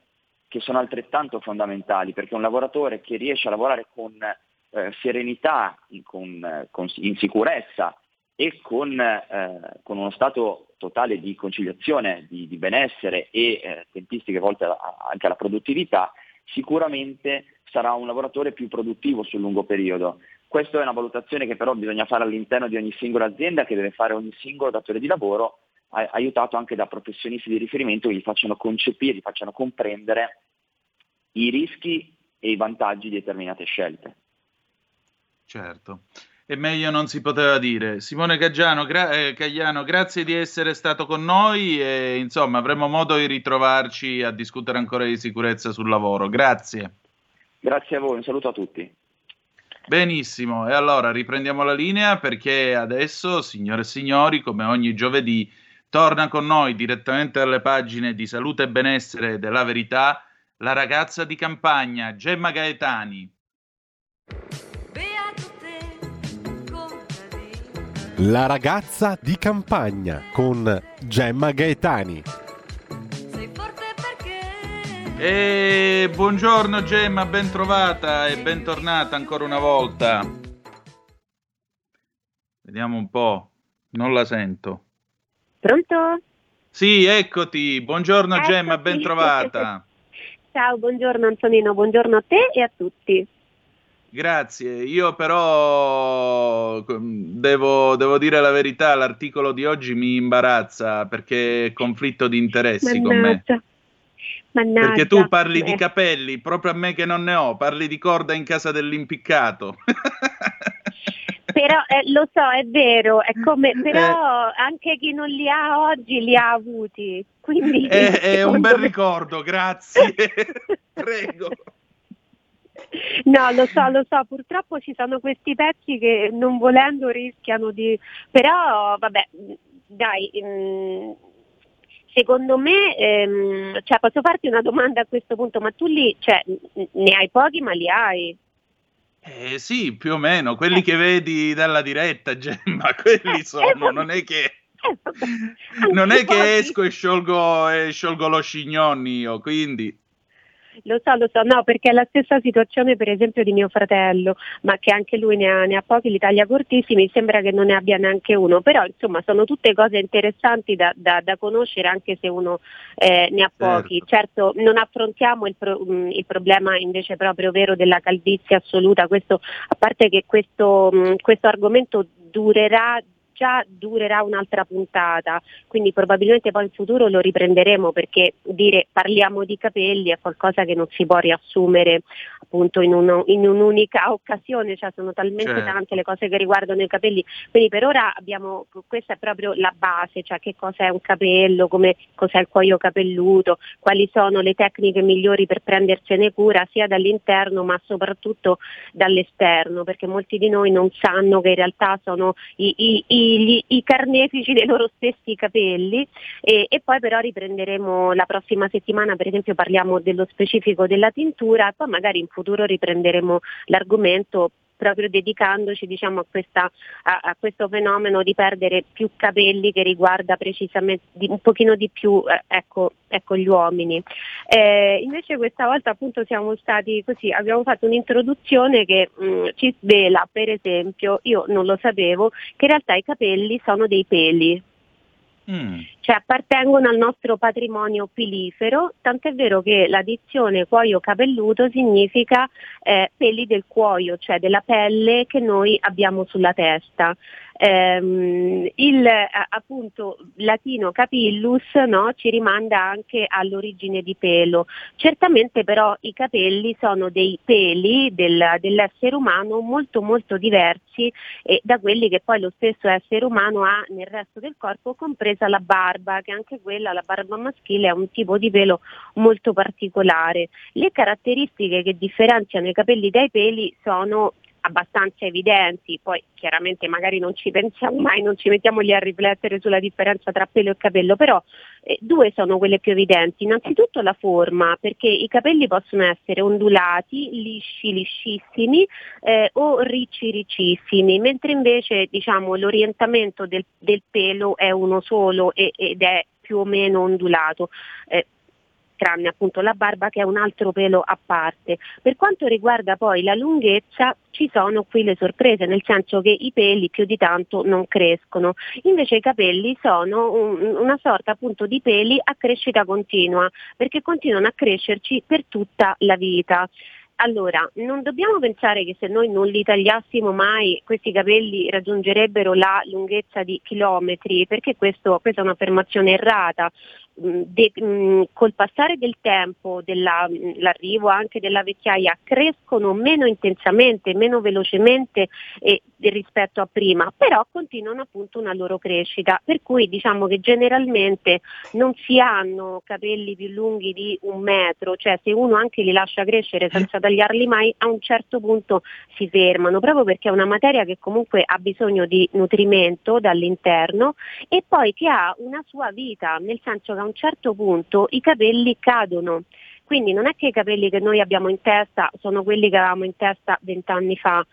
che sono altrettanto fondamentali, perché un lavoratore che riesce a lavorare con eh, serenità, con, con, in sicurezza e con, eh, con, uno stato totale di conciliazione, di, di benessere e eh, tempistiche volte anche alla produttività, sicuramente sarà un lavoratore più produttivo sul lungo periodo. Questa è una valutazione che però bisogna fare all'interno di ogni singola azienda, che deve fare ogni singolo datore di lavoro, aiutato anche da professionisti di riferimento che gli facciano concepire, gli facciano comprendere i rischi e i vantaggi di determinate scelte.
Certo. E meglio non si poteva dire. Simone Caggiano, gra- eh, Cagliano, grazie di essere stato con noi e insomma avremo modo di ritrovarci a discutere ancora di sicurezza sul lavoro. Grazie.
Grazie a voi, un saluto a tutti.
Benissimo, e allora riprendiamo la linea perché adesso, signore e signori, come ogni giovedì, torna con noi direttamente dalle pagine di salute e benessere della verità la ragazza di campagna Gemma Gaetani.
La ragazza di campagna con Gemma Gaetani.
E buongiorno Gemma, ben trovata e bentornata ancora una volta. Vediamo un po', non la sento.
Pronto?
Sì, eccoti. Buongiorno eccoti. Gemma, ben trovata.
Ciao, buongiorno Antonino, buongiorno a te e a tutti.
Grazie, io però devo, devo, dire la verità, l'articolo di oggi mi imbarazza perché è conflitto di interessi
Mannaggia.
con me.
Mannaggia.
Perché tu parli di capelli, proprio a me che non ne ho, parli di corda in casa dell'impiccato.
però eh, lo so, è vero, è come, però eh. anche chi non li ha oggi li ha avuti. Quindi,
è, è un bel me... ricordo, grazie. Prego.
No, lo so, lo so, purtroppo ci sono questi pezzi che non volendo rischiano di... però vabbè, dai, mh, mm, secondo me, ehm, cioè, posso farti una domanda a questo punto, ma tu lì cioè, ne hai pochi ma li hai?
Eh sì, più o meno, quelli eh. che vedi dalla diretta, Gemma, quelli eh, sono, non è che... Eh, non è che esco e sciolgo, e sciolgo lo scignoni io, quindi...
Lo so, lo so, no, perché è la stessa situazione per esempio di mio fratello, ma che anche lui ne ha, ne ha pochi, l'Italia cortissimi, sembra che non ne abbia neanche uno, però insomma sono tutte cose interessanti da, da, da conoscere anche se uno eh, ne ha pochi. Certo. certo, non affrontiamo il, pro, mh, il, problema invece proprio vero della calvizie assoluta, questo, a parte che questo, mh, questo argomento durerà già durerà un'altra puntata, quindi probabilmente poi in futuro lo riprenderemo perché dire parliamo di capelli è qualcosa che non si può riassumere appunto in, uno, in un'unica occasione, cioè sono talmente certo. tante le cose che riguardano i capelli, quindi per ora abbiamo, questa è proprio la base, cioè che cosa è un capello, come, cos'è il cuoio capelluto, quali sono le tecniche migliori per prendersene cura sia dall'interno ma soprattutto dall'esterno, perché molti di noi non sanno che in realtà sono i, i, i gli, i carnefici dei loro stessi capelli. E, e, poi però riprenderemo la prossima settimana, per esempio parliamo dello specifico della tintura, poi magari in futuro riprenderemo l'argomento proprio dedicandoci diciamo, a, questa, a, a, questo fenomeno di perdere più capelli che riguarda precisamente di, un pochino di più eh, ecco, ecco, gli uomini. Eh, invece questa volta appunto siamo stati così, abbiamo fatto un'introduzione che mh, mm, ci svela per esempio, io non lo sapevo, che in realtà i capelli sono dei peli. Mm. Cioè appartengono al nostro patrimonio pilifero, tant'è vero che l'addizione cuoio capelluto significa eh, peli del cuoio, cioè della pelle che noi abbiamo sulla testa ehm, il appunto latino capillus no, ci rimanda anche all'origine di pelo. Certamente però i capelli sono dei peli del, dell'essere umano molto molto diversi eh, da quelli che poi lo stesso essere umano ha nel resto del corpo, compresa la barba, che anche quella, la barba maschile, è un tipo di pelo molto particolare. Le caratteristiche che differenziano i capelli dai peli sono abbastanza evidenti, poi chiaramente magari non ci pensiamo mai, non ci mettiamo lì a riflettere sulla differenza tra pelo e capello, però eh, due sono quelle più evidenti. Innanzitutto la forma, perché i capelli possono essere ondulati, lisci, liscissimi eh, o ricci, riccissimi, mentre invece diciamo, l'orientamento del, del, pelo è uno solo e, ed è più o meno ondulato. Eh, tranne appunto la barba che è un altro pelo a parte. Per quanto riguarda poi la lunghezza ci sono qui le sorprese, nel senso che i peli più di tanto non crescono, invece i capelli sono un, una sorta appunto di peli a crescita continua, perché continuano a crescerci per tutta la vita. Allora, non dobbiamo pensare che se noi non li tagliassimo mai questi capelli raggiungerebbero la lunghezza di chilometri, perché questo, questa è un'affermazione errata. De, mh, col passare del tempo, dell'arrivo anche della vecchiaia, crescono meno intensamente, meno velocemente eh, rispetto a prima, però continuano appunto una loro crescita, per cui diciamo che generalmente non si hanno capelli più lunghi di un metro, cioè se uno anche li lascia crescere senza tagliarli mai, a un certo punto si fermano, proprio perché è una materia che comunque ha bisogno di nutrimento dall'interno e poi che ha una sua vita, nel senso che a un certo punto i capelli cadono. Quindi non è che i capelli che noi abbiamo in testa sono quelli che avevamo in testa vent'anni fa.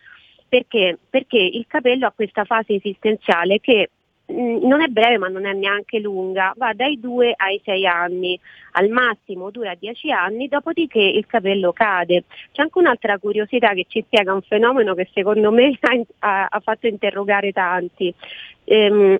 Perché? Perché il capello ha questa fase esistenziale che mm, non è breve ma non è neanche lunga, va dai 2 ai 6 anni, al massimo dura 10 anni, dopodiché il capello cade. C'è anche un'altra curiosità che ci spiega un fenomeno che secondo me ha, ha fatto interrogare tanti. Ehm,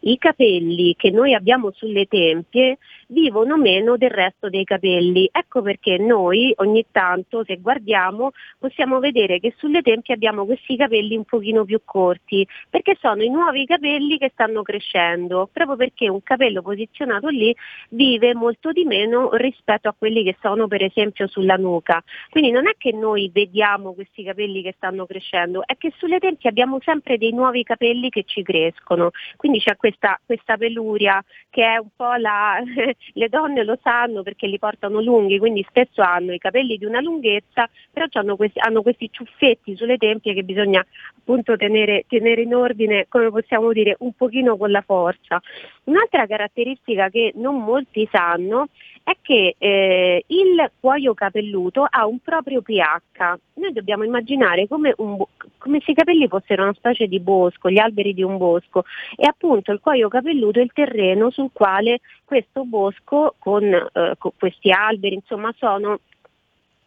i capelli che noi abbiamo sulle tempie vivono meno del resto dei capelli. Ecco perché noi ogni tanto, se guardiamo, possiamo vedere che sulle tempie abbiamo questi capelli un pochino più corti, perché sono i nuovi capelli che stanno crescendo, proprio perché un capello posizionato lì vive molto di meno rispetto a quelli che sono per esempio sulla nuca. Quindi non è che noi vediamo questi capelli che stanno crescendo, è che sulle tempie abbiamo sempre dei nuovi capelli che ci crescono. Quindi c'è questa, questa peluria che è un po' la, le donne lo sanno perché li portano lunghi, quindi spesso hanno i capelli di una lunghezza, però hanno questi, hanno questi ciuffetti sulle tempie che bisogna appunto tenere, tenere in ordine, come possiamo dire, un pochino con la forza. Un'altra caratteristica che non molti sanno è che eh, il cuoio capelluto ha un proprio pH. Noi dobbiamo immaginare come, un, come, se i capelli fossero una specie di bosco, gli alberi di un bosco e appunto il cuoio capelluto è il terreno sul quale questo bosco con, eh, con questi alberi insomma sono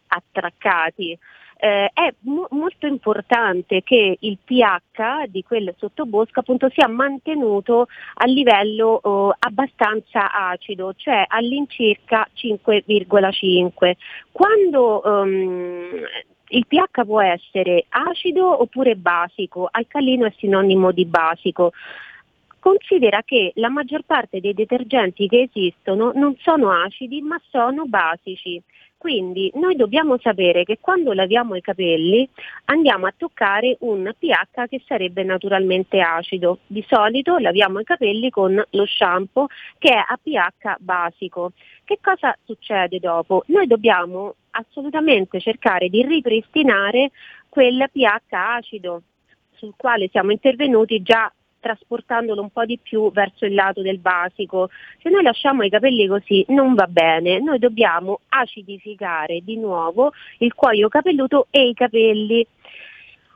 attraccati eh, è mo- molto importante che il pH di quel sottobosco appunto sia mantenuto a livello oh, abbastanza acido, cioè all'incirca 5,5. Quando um, il pH può essere acido oppure basico, alcalino è sinonimo di basico. Considera che la maggior parte dei detergenti che esistono non sono acidi ma sono basici. Quindi noi dobbiamo sapere che quando laviamo i capelli andiamo a toccare un pH che sarebbe naturalmente acido. Di solito laviamo i capelli con lo shampoo che è a pH basico. Che cosa succede dopo? Noi dobbiamo assolutamente cercare di ripristinare quel pH acido sul quale siamo intervenuti già trasportandolo un po' di più verso il lato del basico. Se noi lasciamo i capelli così non va bene, noi dobbiamo acidificare di nuovo il cuoio capelluto e i capelli.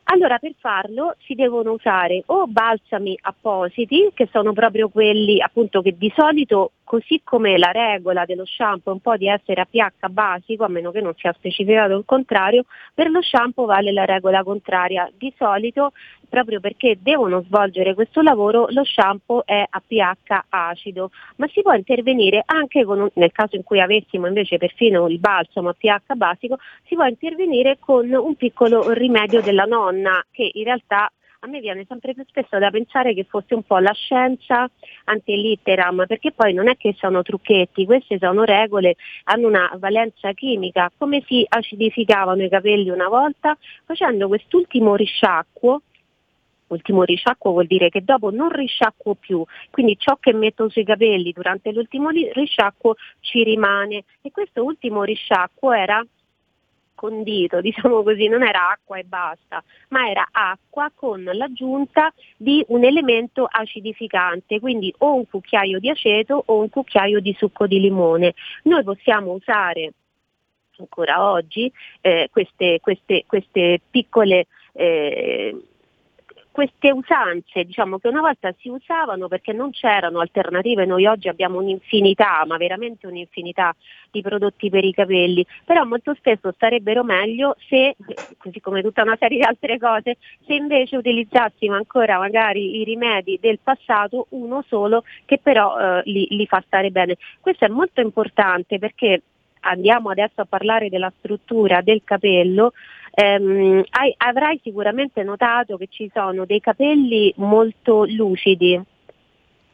Allora per farlo si devono usare o balsami appositi, che sono proprio quelli appunto che di solito, così come la regola dello shampoo un po' di essere a pH basico, a meno che non sia specificato il contrario, per lo shampoo vale la regola contraria. Di solito proprio perché devono svolgere questo lavoro lo shampoo è a pH acido, ma si può intervenire anche con un, nel caso in cui avessimo invece perfino il balsamo a pH basico, si può intervenire con un piccolo rimedio della nonna che in realtà a me viene sempre più spesso da pensare che fosse un po' la scienza antilitteram, perché poi non è che sono trucchetti, queste sono regole, hanno una valenza chimica. Come si acidificavano i capelli una volta? Facendo quest'ultimo risciacquo ultimo risciacquo vuol dire che dopo non risciacquo più, quindi ciò che metto sui capelli durante l'ultimo risciacquo ci rimane e questo ultimo risciacquo era condito, diciamo così, non era acqua e basta, ma era acqua con l'aggiunta di un elemento acidificante, quindi o un cucchiaio di aceto o un cucchiaio di succo di limone. Noi possiamo usare ancora oggi eh, queste, queste, queste, piccole eh, queste usanze, diciamo che una volta si usavano perché non c'erano alternative, noi oggi abbiamo un'infinità, ma veramente un'infinità di prodotti per i capelli, però molto spesso starebbero meglio se, così come tutta una serie di altre cose, se invece utilizzassimo ancora magari i rimedi del passato, uno solo che però eh, li, li fa stare bene. Questo è molto importante perché andiamo adesso a parlare della struttura del capello, ehm, hai, avrai sicuramente notato che ci sono dei capelli molto lucidi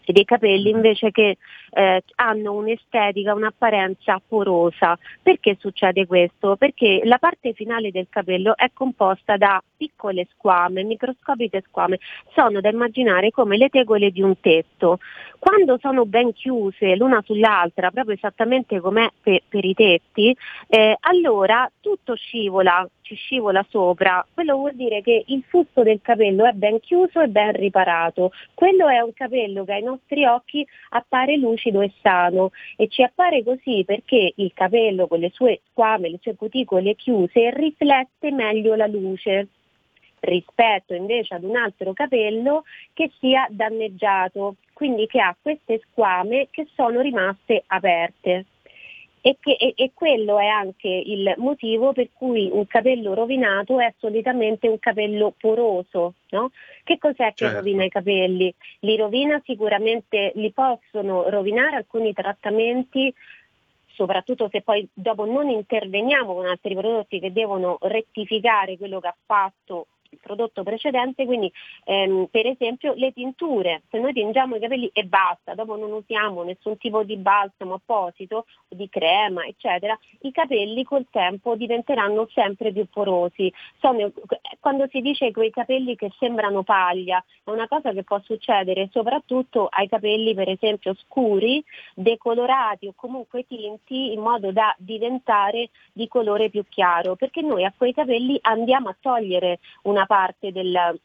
e dei capelli invece che eh, hanno un'estetica, un'apparenza porosa. Perché succede questo? Perché la parte finale del capello è composta da piccole squame, microscopiche squame, sono da immaginare come le tegole di un tetto. Quando sono ben chiuse l'una sull'altra, proprio esattamente come per, per i tetti, eh, allora tutto scivola, ci scivola sopra. Quello vuol dire che il fusto del capello è ben chiuso e ben riparato. Quello è un capello che ai nostri occhi appare lucido e sano e ci appare così perché il capello con le sue squame, le sue cuticole chiuse riflette meglio la luce rispetto invece ad un altro capello che sia danneggiato, quindi che ha queste squame che sono rimaste aperte. E, che, e, e, quello è anche il motivo per cui un capello rovinato è solitamente un capello poroso. No? Che cos'è che certo. rovina i capelli? Li rovina sicuramente, li possono rovinare alcuni trattamenti soprattutto se poi dopo non interveniamo con altri prodotti che devono rettificare quello che ha fatto il prodotto precedente, quindi ehm, per esempio le tinture, se noi tingiamo i capelli e basta, dopo non usiamo nessun tipo di balsamo apposito, di crema, eccetera, i capelli col tempo diventeranno sempre più porosi. Sono, quando si dice quei capelli che sembrano paglia, è una cosa che può succedere soprattutto ai capelli per esempio scuri, decolorati o comunque tinti in modo da diventare di colore più chiaro, perché noi a quei capelli andiamo a togliere una una parte del,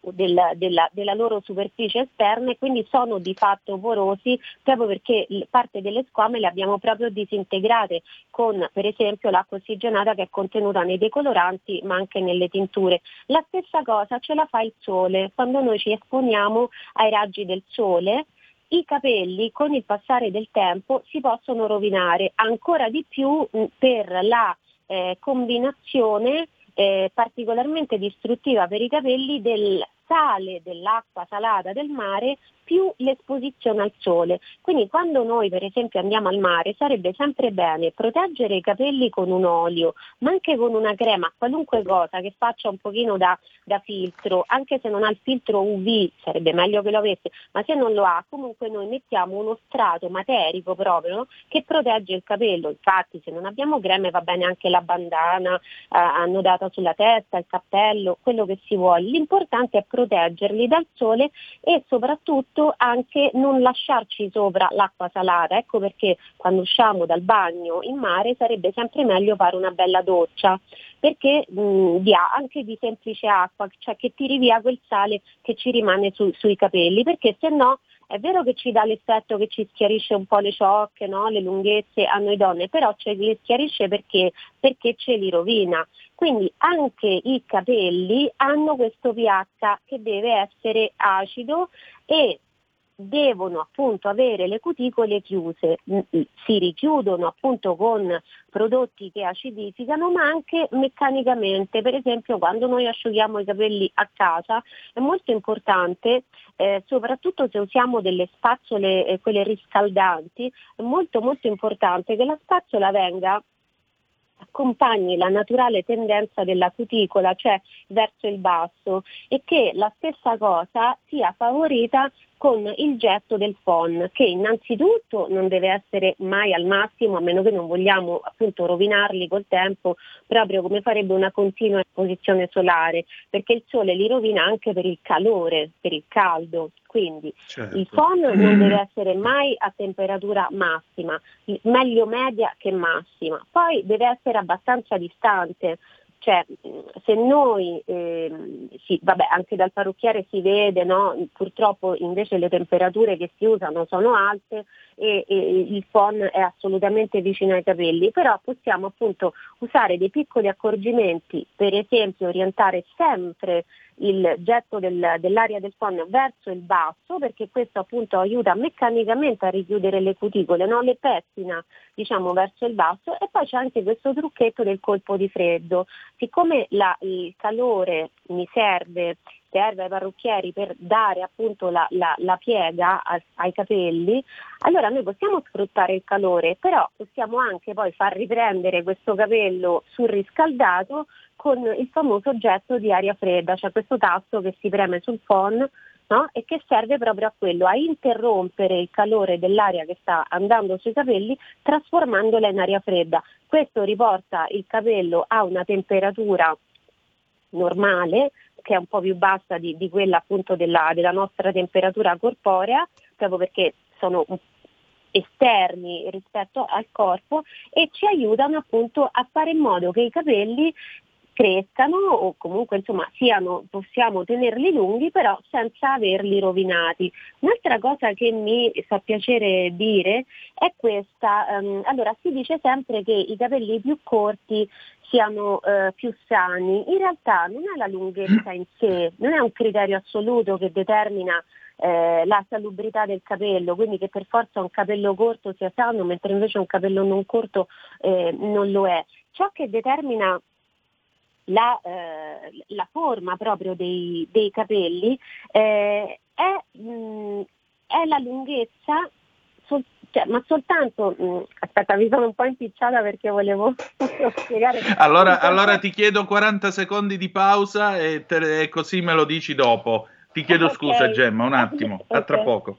della, della, della, loro superficie esterna e quindi sono di fatto porosi proprio perché parte delle squame le abbiamo proprio disintegrate con per esempio l'acqua ossigenata che è contenuta nei decoloranti ma anche nelle tinture. La stessa cosa ce la fa il sole, quando noi ci esponiamo ai raggi del sole i capelli con il passare del tempo si possono rovinare ancora di più per la eh, combinazione eh, particolarmente distruttiva per i capelli del sale dell'acqua salata del mare più l'esposizione al sole. Quindi quando noi per esempio andiamo al mare sarebbe sempre bene proteggere i capelli con un olio, ma anche con una crema, qualunque cosa che faccia un pochino da, da filtro, anche se non ha il filtro UV, sarebbe meglio che lo avesse, ma se non lo ha comunque noi mettiamo uno strato materico proprio che protegge il capello. Infatti se non abbiamo creme va bene anche la bandana eh, annodata sulla testa, il cappello, quello che si vuole. L'importante è proteggerli dal sole e soprattutto anche non lasciarci sopra l'acqua salata. Ecco perché quando usciamo dal bagno in mare sarebbe sempre meglio fare una bella doccia, perché mh, dia anche di semplice acqua, cioè che tiri via quel sale che ci rimane su, sui capelli, perché se no è vero che ci dà l'effetto che ci schiarisce un po' le ciocche, no? le lunghezze a noi donne, però ce li schiarisce perché? perché ce li rovina. Quindi anche i capelli hanno questo pH che deve essere acido e devono appunto avere le cuticole chiuse, mm, mm, si richiudono appunto con prodotti che acidificano ma anche meccanicamente, per esempio quando noi asciughiamo i capelli a casa è molto importante, eh, soprattutto se usiamo delle spazzole, eh, quelle riscaldanti, è molto molto importante che la spazzola venga accompagni la naturale tendenza della cuticola, cioè verso il basso, e che la stessa cosa sia favorita con il getto del PON che innanzitutto non deve essere mai al massimo a meno che non vogliamo appunto rovinarli col tempo proprio come farebbe una continua esposizione solare perché il sole li rovina anche per il calore, per il caldo. Quindi certo. il phon non deve essere mai a temperatura massima, meglio media che massima. Poi deve essere abbastanza distante, cioè, se noi, eh, sì, vabbè, anche dal parrucchiere si vede, no? purtroppo invece le temperature che si usano sono alte e, e, il phon è assolutamente vicino ai capelli, però possiamo appunto usare dei piccoli accorgimenti, per esempio orientare sempre il getto del, dell'aria del phon verso il basso perché questo appunto aiuta meccanicamente a richiudere le cuticole, no? le pettina diciamo verso il basso e poi c'è anche questo trucchetto del colpo di freddo. Siccome la, il calore mi serve serve ai parrucchieri per dare appunto la, la, la piega a, ai capelli, allora noi possiamo sfruttare il calore, però possiamo anche poi far riprendere questo capello surriscaldato con il famoso oggetto di aria fredda, cioè questo tasto che si preme sul phon no? e che serve proprio a quello, a interrompere il calore dell'aria che sta andando sui capelli trasformandola in aria fredda. Questo riporta il capello a una temperatura normale, che è un po' più bassa di, di quella appunto della, della nostra temperatura corporea, proprio perché sono esterni rispetto al corpo e ci aiutano appunto a fare in modo che i capelli crescano o comunque insomma siano, possiamo tenerli lunghi però senza averli rovinati. Un'altra cosa che mi fa piacere dire è questa, um, allora si dice sempre che i capelli più corti siano uh, più sani, in realtà non è la lunghezza in sé, non è un criterio assoluto che determina eh, la salubrità del capello, quindi che per forza un capello corto sia sano, mentre invece un capello non corto eh, non lo è. Ciò che determina la, eh, la forma proprio dei, dei capelli eh, è, mh, è, la lunghezza, sol- cioè, ma soltanto, mh, aspetta mi sono un po' impicciata perché volevo spiegare.
Allora, allora, ti chiedo 40 secondi di pausa e, te, e così me lo dici dopo. Ti chiedo okay. scusa Gemma, un attimo, okay. a tra poco.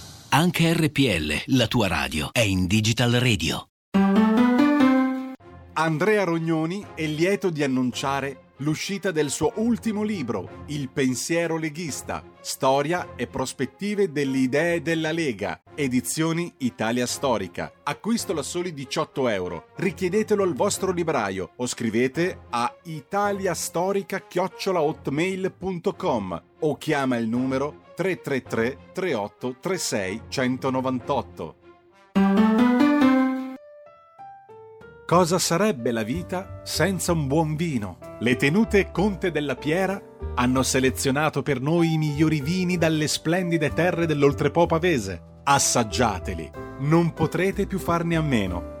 Anche RPL, la tua radio, è in Digital Radio.
Andrea Rognoni è lieto di annunciare l'uscita del suo ultimo libro, Il pensiero leghista, storia e prospettive delle idee della Lega, edizioni Italia Storica. Acquisto a soli 18 euro. Richiedetelo al vostro libraio o scrivete a italiastorica-hotmail.com o chiama il numero 333 38 36 198. Cosa sarebbe la vita senza un buon vino? Le tenute Conte della Piera hanno selezionato per noi i migliori vini dalle splendide terre dell'Oltrepo pavese. Assaggiateli, non potrete più farne a meno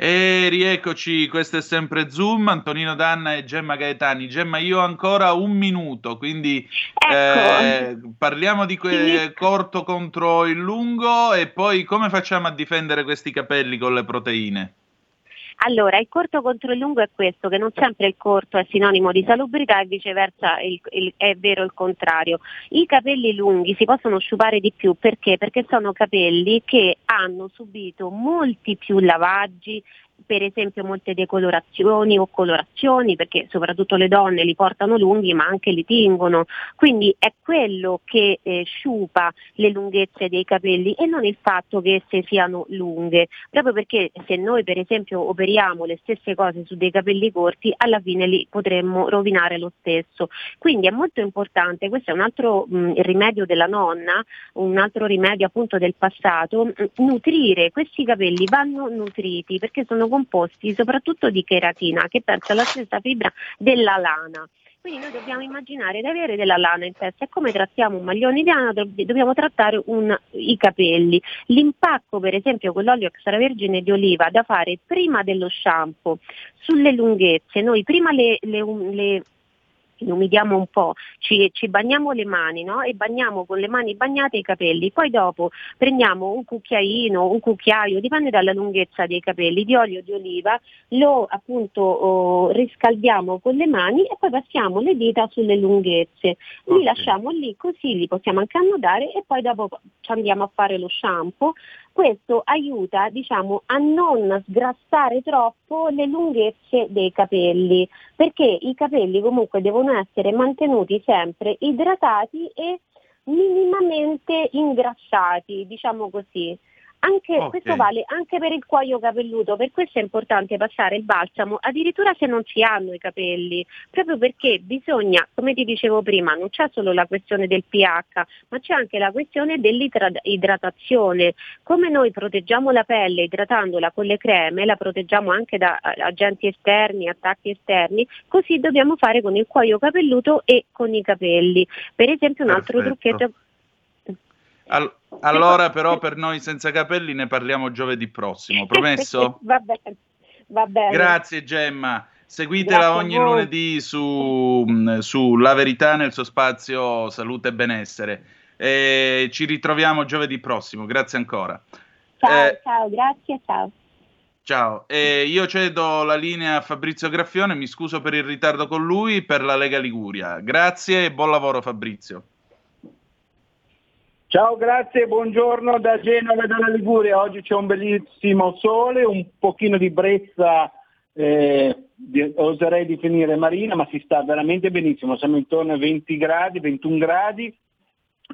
E rieccoci, questo è sempre Zoom, Antonino Danna e Gemma Gaetani. Gemma, io ho ancora un minuto, quindi
Ecco.
eh, parliamo di que- corto contro il lungo e poi come facciamo a difendere questi capelli con le proteine?
Allora, il corto contro il lungo è questo, che non sempre il corto è sinonimo di salubrità e viceversa il- il- è vero il contrario. I capelli lunghi si possono sciupare di più perché? Perché sono capelli che hanno subito molti più lavaggi, per esempio molte decolorazioni o colorazioni, perché soprattutto le donne li portano lunghi ma anche li tingono, quindi è quello che eh, sciupa le lunghezze dei capelli e non il fatto che esse siano lunghe, proprio perché se noi per esempio operiamo le stesse cose su dei capelli corti, alla fine li potremmo rovinare lo stesso. Quindi è molto importante, questo è un altro mh, rimedio della nonna, un altro rimedio appunto del passato, mh, nutrire. Questi capelli vanno nutriti perché sono composti soprattutto di cheratina che pensa alla stessa fibra della lana. Quindi noi dobbiamo immaginare di avere della lana in testa e come trattiamo un maglione di lana do- dobbiamo trattare un- i capelli. L'impacco per esempio con l'olio extravergine di oliva da fare prima dello shampoo sulle lunghezze, noi prima le, le- le li umidiamo un po', ci, ci bagniamo le mani no? e bagniamo con le mani bagnate i capelli, poi dopo prendiamo un cucchiaino, un cucchiaio, dipende dalla lunghezza dei capelli, di olio di oliva, lo appunto oh, riscaldiamo con le mani e poi passiamo le dita sulle lunghezze, li lasciamo lì così li possiamo anche annodare e poi dopo ci andiamo a fare lo shampoo. Questo aiuta diciamo, a non sgrassare troppo le lunghezze dei capelli, perché i capelli comunque devono essere mantenuti sempre idratati e minimamente ingrassati, diciamo così. Anche,
Ok.
Questo vale anche per il cuoio capelluto, per questo è importante passare il balsamo, addirittura se non si hanno i capelli, proprio perché bisogna, come ti dicevo prima, non c'è solo la questione del pH, ma c'è anche la questione dell'idratazione. Come noi proteggiamo la pelle idratandola con le creme, la proteggiamo anche da agenti esterni, attacchi esterni, così dobbiamo fare con il cuoio capelluto e con i capelli. Per esempio un altro
Perfetto.
trucchetto
Al- allora però per noi senza capelli ne parliamo giovedì prossimo, promesso?
va bene, va bene.
Grazie Gemma. Seguitela
Grazie
ogni lunedì su, mh, su La Verità nel suo spazio Salute e Benessere. E ci ritroviamo giovedì prossimo. Grazie ancora.
Ciao,
Eh,
ciao, grazie, ciao.
Ciao, E io cedo la linea a Fabrizio Graffione, mi scuso per il ritardo con lui per la Lega Liguria. Grazie e buon lavoro Fabrizio.
Ciao, grazie, buongiorno da Genova e dalla Liguria. Oggi c'è un bellissimo sole, un pochino di brezza, eh, oserei definire marina, ma si sta veramente benissimo. Siamo intorno ai 20 gradi, 21 gradi,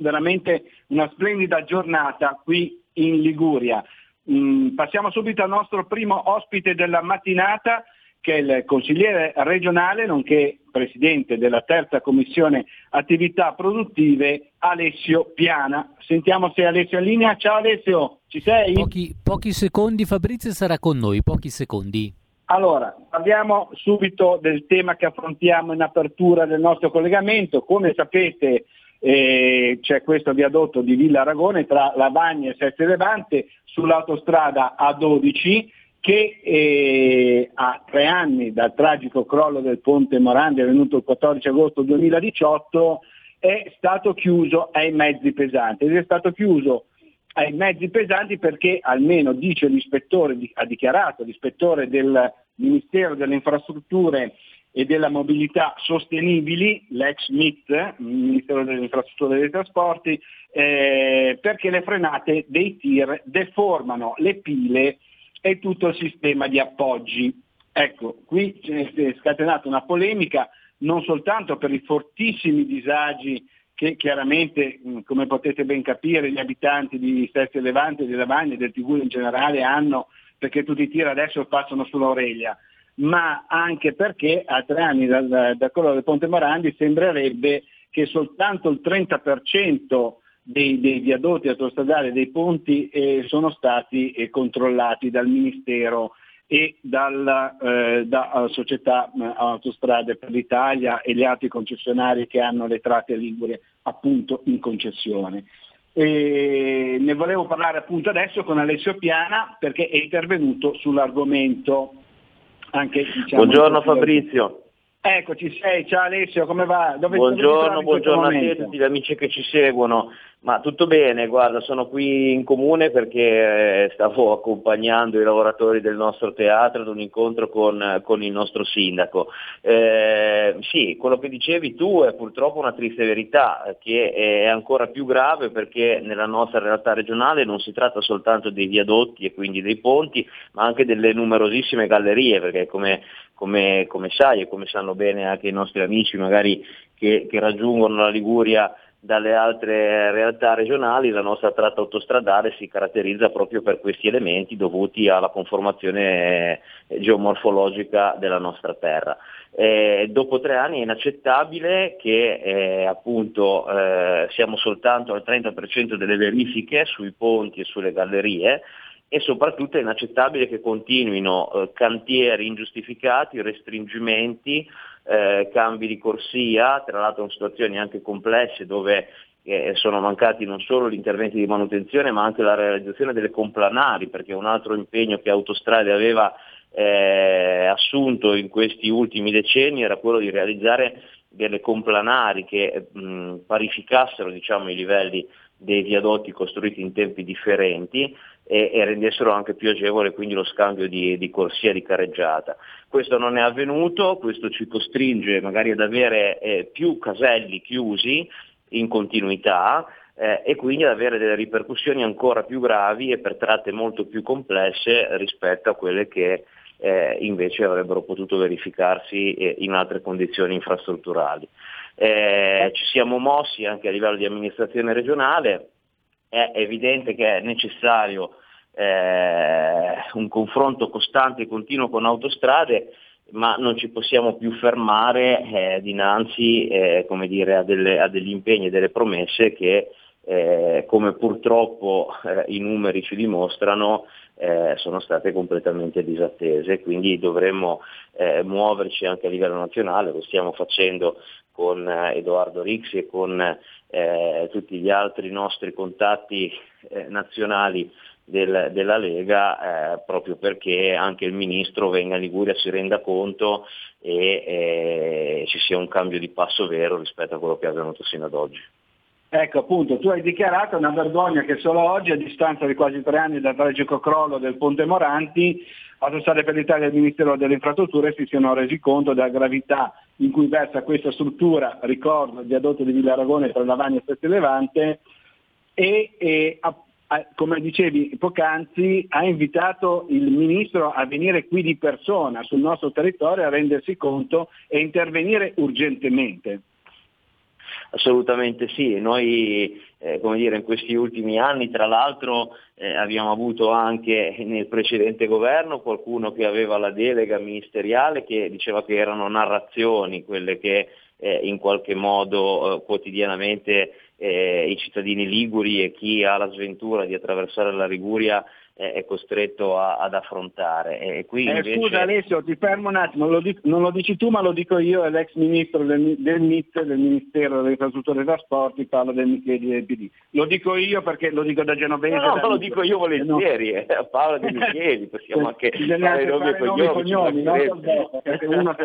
veramente una splendida giornata qui in Liguria. Mm, passiamo subito al nostro primo ospite della mattinata, che è il consigliere regionale, nonché presidente della terza commissione attività produttive, Alessio Piana. Sentiamo se Alessio è in linea. Ciao Alessio, ci sei?
Pochi, pochi secondi Fabrizio sarà con noi, pochi secondi.
Allora, parliamo subito del tema che affrontiamo in apertura del nostro collegamento. Come sapete eh, c'è questo viadotto di Villa Aragone tra Lavagna e Sette Levante sull'autostrada A12 che eh, a tre anni dal tragico crollo del ponte Morandi avvenuto il 14 agosto 2018 è stato chiuso ai mezzi pesanti. Ed è stato chiuso ai mezzi pesanti perché almeno dice l'ispettore, ha dichiarato l'ispettore del Ministero delle Infrastrutture e della Mobilità Sostenibili, l'ex MIT, Ministero delle Infrastrutture e dei Trasporti, eh, perché le frenate dei tir deformano le pile e tutto il sistema di appoggi. Ecco, qui è scatenata una polemica non soltanto per i fortissimi disagi che chiaramente, come potete ben capire, gli abitanti di Sesti Levante, di Lavagna e del Tigullio in generale hanno, perché tutti i tir adesso passano sull'Aurelia, ma anche perché a tre anni dal, dal crollo del Ponte Morandi sembrerebbe che soltanto il 30% dei, dei viadotti autostradali e dei ponti eh, sono stati eh, controllati dal Ministero e dalla eh, da, eh, società eh, Autostrade per l'Italia e gli altri concessionari che hanno le tratte ligure appunto in concessione. E ne volevo parlare appunto adesso con Alessio Piana perché è intervenuto sull'argomento. Anche, diciamo,
Buongiorno Fabrizio.
Ecco, ci sei, ciao Alessio, come va? Dove,
buongiorno, buongiorno a tutti gli amici che ci seguono. Ma tutto bene, guarda, sono qui in comune perché eh, stavo accompagnando i lavoratori del nostro teatro ad un incontro con, con il nostro sindaco. Eh, sì, quello che dicevi tu è purtroppo una triste verità, che è ancora più grave perché nella nostra realtà regionale non si tratta soltanto dei viadotti e quindi dei ponti, ma anche delle numerosissime gallerie, perché come, come, come sai e come sanno bene anche i nostri amici magari che, che raggiungono la Liguria dalle altre realtà regionali la nostra tratta autostradale si caratterizza proprio per questi elementi dovuti alla conformazione eh, geomorfologica della nostra terra. Eh, dopo tre anni è inaccettabile che eh, appunto eh, siamo soltanto al 30% delle verifiche sui ponti e sulle gallerie e soprattutto è inaccettabile che continuino eh, cantieri ingiustificati, restringimenti, eh, cambi di corsia, tra l'altro in situazioni anche complesse dove eh, sono mancati non solo gli interventi di manutenzione ma anche la realizzazione delle complanari, perché un altro impegno che Autostrade aveva eh, assunto in questi ultimi decenni era quello di realizzare delle complanari che mh, parificassero diciamo, i livelli dei viadotti costruiti in tempi differenti e, e rendessero anche più agevole quindi lo scambio di, di corsia di carreggiata. Questo non è avvenuto, questo ci costringe magari ad avere eh, più caselli chiusi in continuità eh, e quindi ad avere delle ripercussioni ancora più gravi e per tratte molto più complesse rispetto a quelle che eh, invece avrebbero potuto verificarsi eh, in altre condizioni infrastrutturali. Eh, ci siamo mossi anche a livello di amministrazione regionale, è evidente che è necessario eh, un confronto costante e continuo con autostrade, ma non ci possiamo più fermare eh, dinanzi eh, dire, a, delle, a, degli impegni e delle promesse che, eh, come purtroppo eh, i numeri ci dimostrano, eh, sono state completamente disattese, quindi dovremmo muoverci anche a livello nazionale, lo stiamo facendo con Edoardo Rixi e con eh, tutti gli altri nostri contatti eh, nazionali del, della Lega eh, proprio perché anche il Ministro venga a Liguria si renda conto e eh, ci sia un cambio di passo vero rispetto a quello che è avvenuto sino ad oggi.
Ecco appunto, tu hai dichiarato una vergogna che solo oggi, a distanza di quasi tre anni dal tragico crollo del Ponte Moranti, Autostrade per l'Italia e il Ministero delle Infrastrutture si siano resi conto della gravità in cui versa questa struttura, ricordo, il viadotto di Villa Aragone tra Lavagna e Sette Levante, e, e a, a, come dicevi poc'anzi ha invitato il Ministro a venire qui di persona sul nostro territorio a rendersi conto e intervenire urgentemente.
Assolutamente sì, noi eh, come dire, in questi ultimi anni tra l'altro eh, abbiamo avuto anche nel precedente governo qualcuno che aveva la delega ministeriale che diceva che erano narrazioni quelle che eh, in qualche modo eh, quotidianamente eh, i cittadini liguri e chi ha la sventura di attraversare la Liguria è costretto a, ad affrontare. E
eh,
invece...
Scusa Alessio, ti fermo un attimo, lo dico, non lo dici tu ma lo dico io, è l'ex ministro del, del MIT, del Ministero delle Infrastrutture e Trasporti, parla del Micheli del PD. Lo dico io perché lo dico da genovese.
No, no lo dico io volentieri, no. eh, Paola De Micheli, possiamo anche
fare nomi e cognomi. cognomi no? perché una,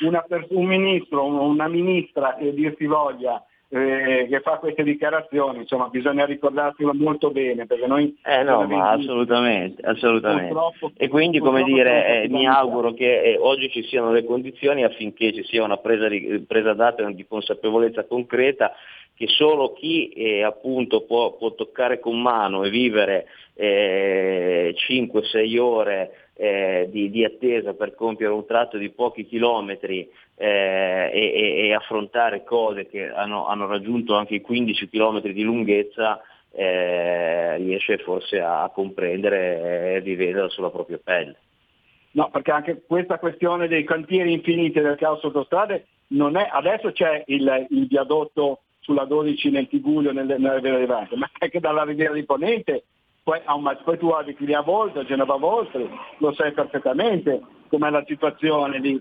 una, un ministro, una ministra che dir si voglia eh, che fa queste dichiarazioni, insomma bisogna ricordarselo molto bene perché noi...
Eh no, ma assolutamente, assolutamente. E quindi come dire, eh, mi auguro che eh, oggi ci siano le condizioni affinché ci sia una presa, di, presa data di consapevolezza concreta che solo chi eh, appunto può, può, toccare con mano e vivere eh, 5-6 ore eh, di, di, attesa per compiere un tratto di pochi chilometri eh, e, e, affrontare cose che hanno, hanno, raggiunto anche i 15 chilometri di lunghezza eh, riesce forse a, comprendere e vivere sulla propria pelle.
No, perché anche questa questione dei cantieri infiniti del caos autostrade non è, adesso c'è il, il viadotto sulla 12 nel Tiguglio, nel, nella Riviera Levante, ma anche dalla Riviera di Ponente poi, poi tu abiti lì a Volta, a Genova Volta, lo sai perfettamente com'è la situazione lì.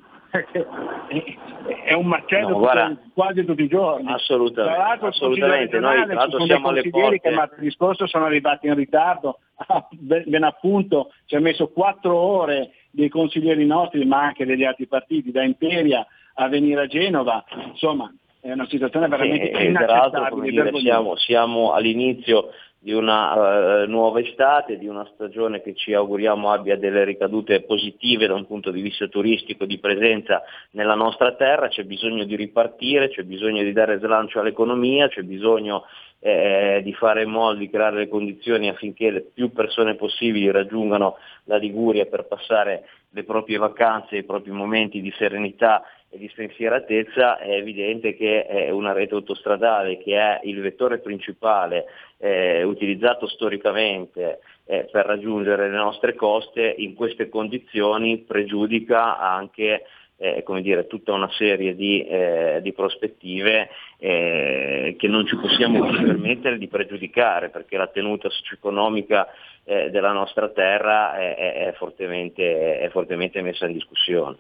È un macello
No, guarda,
quasi tutti i giorni.
Assolutamente,
Tra l'altro,
assolutamente. Noi tra l'altro
ci sono
siamo alle
consiglieri
porte.
che martedì scorso sono arrivati in ritardo, ben appunto ci ha messo quattro ore dei consiglieri nostri, ma anche degli altri partiti, da Imperia a venire a Genova, insomma è una situazione veramente
E, e peraltro come
inaccettabile.
dire, siamo, siamo all'inizio di una eh, nuova estate, di una stagione che ci auguriamo abbia delle ricadute positive da un punto di vista turistico, di presenza nella nostra terra, c'è bisogno di ripartire, c'è bisogno di dare slancio all'economia, c'è bisogno eh, di fare in modo di creare le condizioni affinché le più persone possibili raggiungano la Liguria per passare le proprie vacanze, i propri momenti di serenità e di spensieratezza, è evidente che è una rete autostradale che è il vettore principale eh, utilizzato storicamente eh, per raggiungere le nostre coste, in queste condizioni pregiudica anche eh, come dire, tutta una serie di, eh, di prospettive eh, che non ci possiamo permettere di pregiudicare perché la tenuta socio-economica eh, della nostra terra è- è fortemente, è fortemente messa in discussione.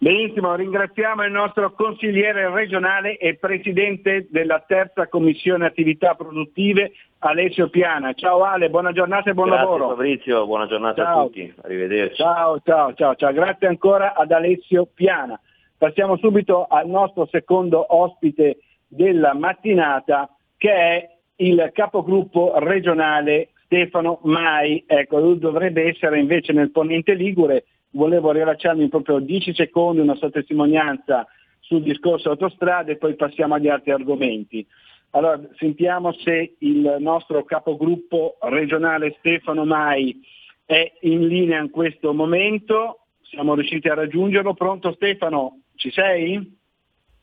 Benissimo, ringraziamo il nostro consigliere regionale e presidente della terza commissione attività produttive Alessio Piana. Ciao Ale, buona giornata e buon
Grazie
lavoro.
Fabrizio, buona giornata
Ciao.
a tutti, arrivederci.
Ciao, ciao, ciao, ciao, grazie ancora ad Alessio Piana. Passiamo subito al nostro secondo ospite della mattinata che è il capogruppo regionale Stefano Mai. Ecco, lui dovrebbe essere invece nel ponente Ligure. Volevo rilasciarmi in proprio 10 secondi una sua testimonianza sul discorso autostrade e poi passiamo agli altri argomenti. Allora, sentiamo se il nostro capogruppo regionale Stefano Mai è in linea in questo momento. Siamo riusciti a raggiungerlo. Pronto Stefano? Ci sei?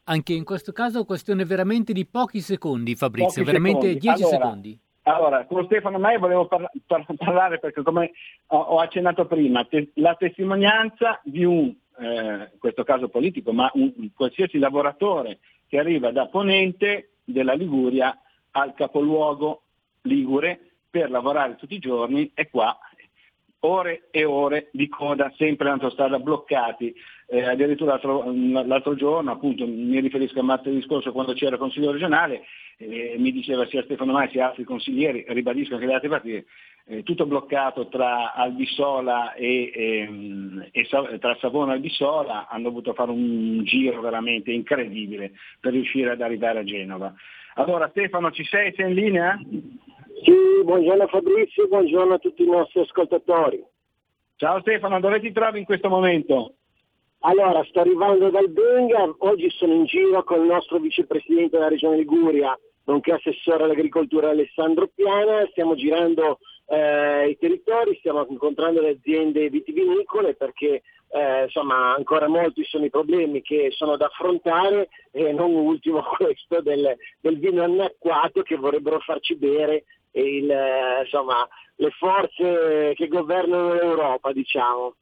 Anche in questo caso questione veramente di pochi secondi, Fabrizio,
Pochi
veramente
secondi.
10
Allora,
secondi.
Allora, con Stefano Mai volevo parla- par- parlare perché come ho, accennato prima, te- la testimonianza di un, eh, in questo caso politico, ma un, un qualsiasi lavoratore che arriva da Ponente della Liguria al capoluogo Ligure per lavorare tutti i giorni e qua ore e ore di coda sempre in autostrada bloccati. Eh, addirittura l'altro, l'altro giorno, appunto, mi riferisco a martedì scorso quando c'era il Consiglio regionale, eh, mi diceva sia Stefano Mai sia altri consiglieri, ribadisco anche gli altri partiti, eh, tutto bloccato tra Albissola e, ehm, e Sa- tra Savona e Albissola, hanno dovuto fare un giro veramente incredibile per riuscire ad arrivare a Genova. Allora Stefano ci sei? Sei in linea?
Sì, buongiorno Fabrizio, buongiorno a tutti i nostri ascoltatori.
Ciao Stefano, dove ti trovi in questo momento?
Allora, sto arrivando dal Benga, oggi sono in giro con il nostro vicepresidente della regione Liguria, nonché assessore all'agricoltura Alessandro Piana, stiamo girando eh, i territori, stiamo incontrando le aziende vitivinicole perché eh, insomma ancora molti sono i problemi che sono da affrontare e non ultimo questo del, del vino annacquato che vorrebbero farci bere il, eh, insomma, le forze che governano l'Europa, diciamo.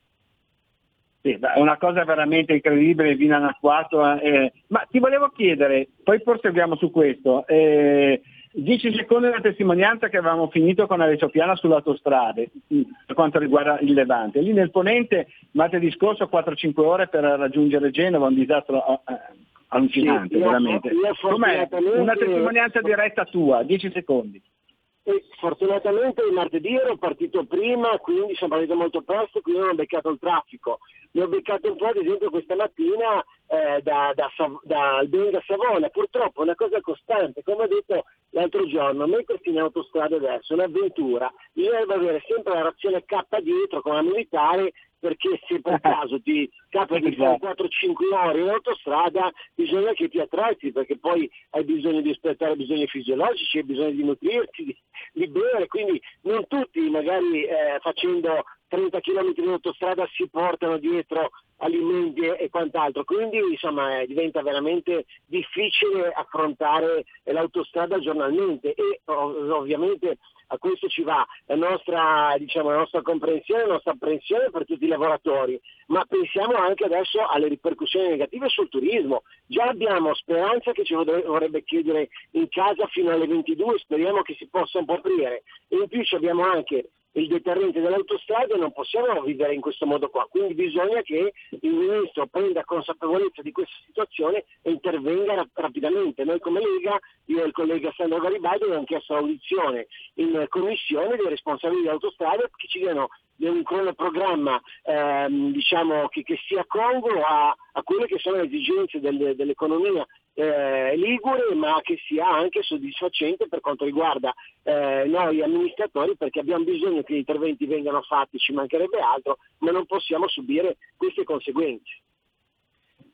Sì, è una cosa veramente incredibile, il vino annacquato. eh. Ma ti volevo chiedere, poi proseguiamo su questo, eh, 10 secondi della testimonianza che avevamo finito con Alessio Piana sulle autostrade mh, per quanto riguarda il Levante. Lì nel Ponente martedì scorso 4-5 ore per raggiungere Genova, un disastro eh, allucinante,
Sì, io-
veramente.
io
Com'è? Una testimonianza diretta tua, 10 secondi.
E fortunatamente il martedì ero partito prima, quindi sono partito molto presto, quindi non ho beccato il traffico. Ne ho beccato un po' ad esempio questa mattina eh, da, da, da Albenga a Savona. Purtroppo è una cosa costante, come ho detto l'altro giorno, mettersi in autostrada adesso è un'avventura, bisogna avere sempre la razione K dietro come la militare perché se per caso ti capita di fare 4-5 ore in autostrada bisogna che ti attrezzi perché poi hai bisogno di aspettare bisogni fisiologici, hai bisogno di nutrirti, di, di bere, quindi non tutti magari eh, facendo 30 km in autostrada si portano dietro alimenti e quant'altro, quindi insomma eh, diventa veramente difficile affrontare l'autostrada giornalmente e ov- ovviamente a questo ci va la nostra, diciamo, la nostra comprensione, la nostra apprensione per tutti i lavoratori, ma pensiamo anche adesso alle ripercussioni negative sul turismo. Già abbiamo Speranza che ci vorrebbe chiudere in casa fino alle 22, speriamo che si possa un po' aprire. E in più abbiamo anche il deterrente dell'autostrada e non possiamo vivere in questo modo qua. Quindi bisogna che il Ministro prenda consapevolezza di questa situazione e intervenga rap- rapidamente. Noi come Lega, io e il collega Sandro Garibaldi abbiamo chiesto l'audizione in commissione dei responsabili dell'autostrada che ci diano un cronoprogramma ehm, diciamo, che, che, sia congruo a, a, quelle che sono le esigenze del, dell'economia eh, ligure, ma che sia anche soddisfacente per quanto riguarda eh, noi amministratori, perché abbiamo bisogno che gli interventi vengano fatti, ci mancherebbe altro, ma non possiamo subire queste conseguenze.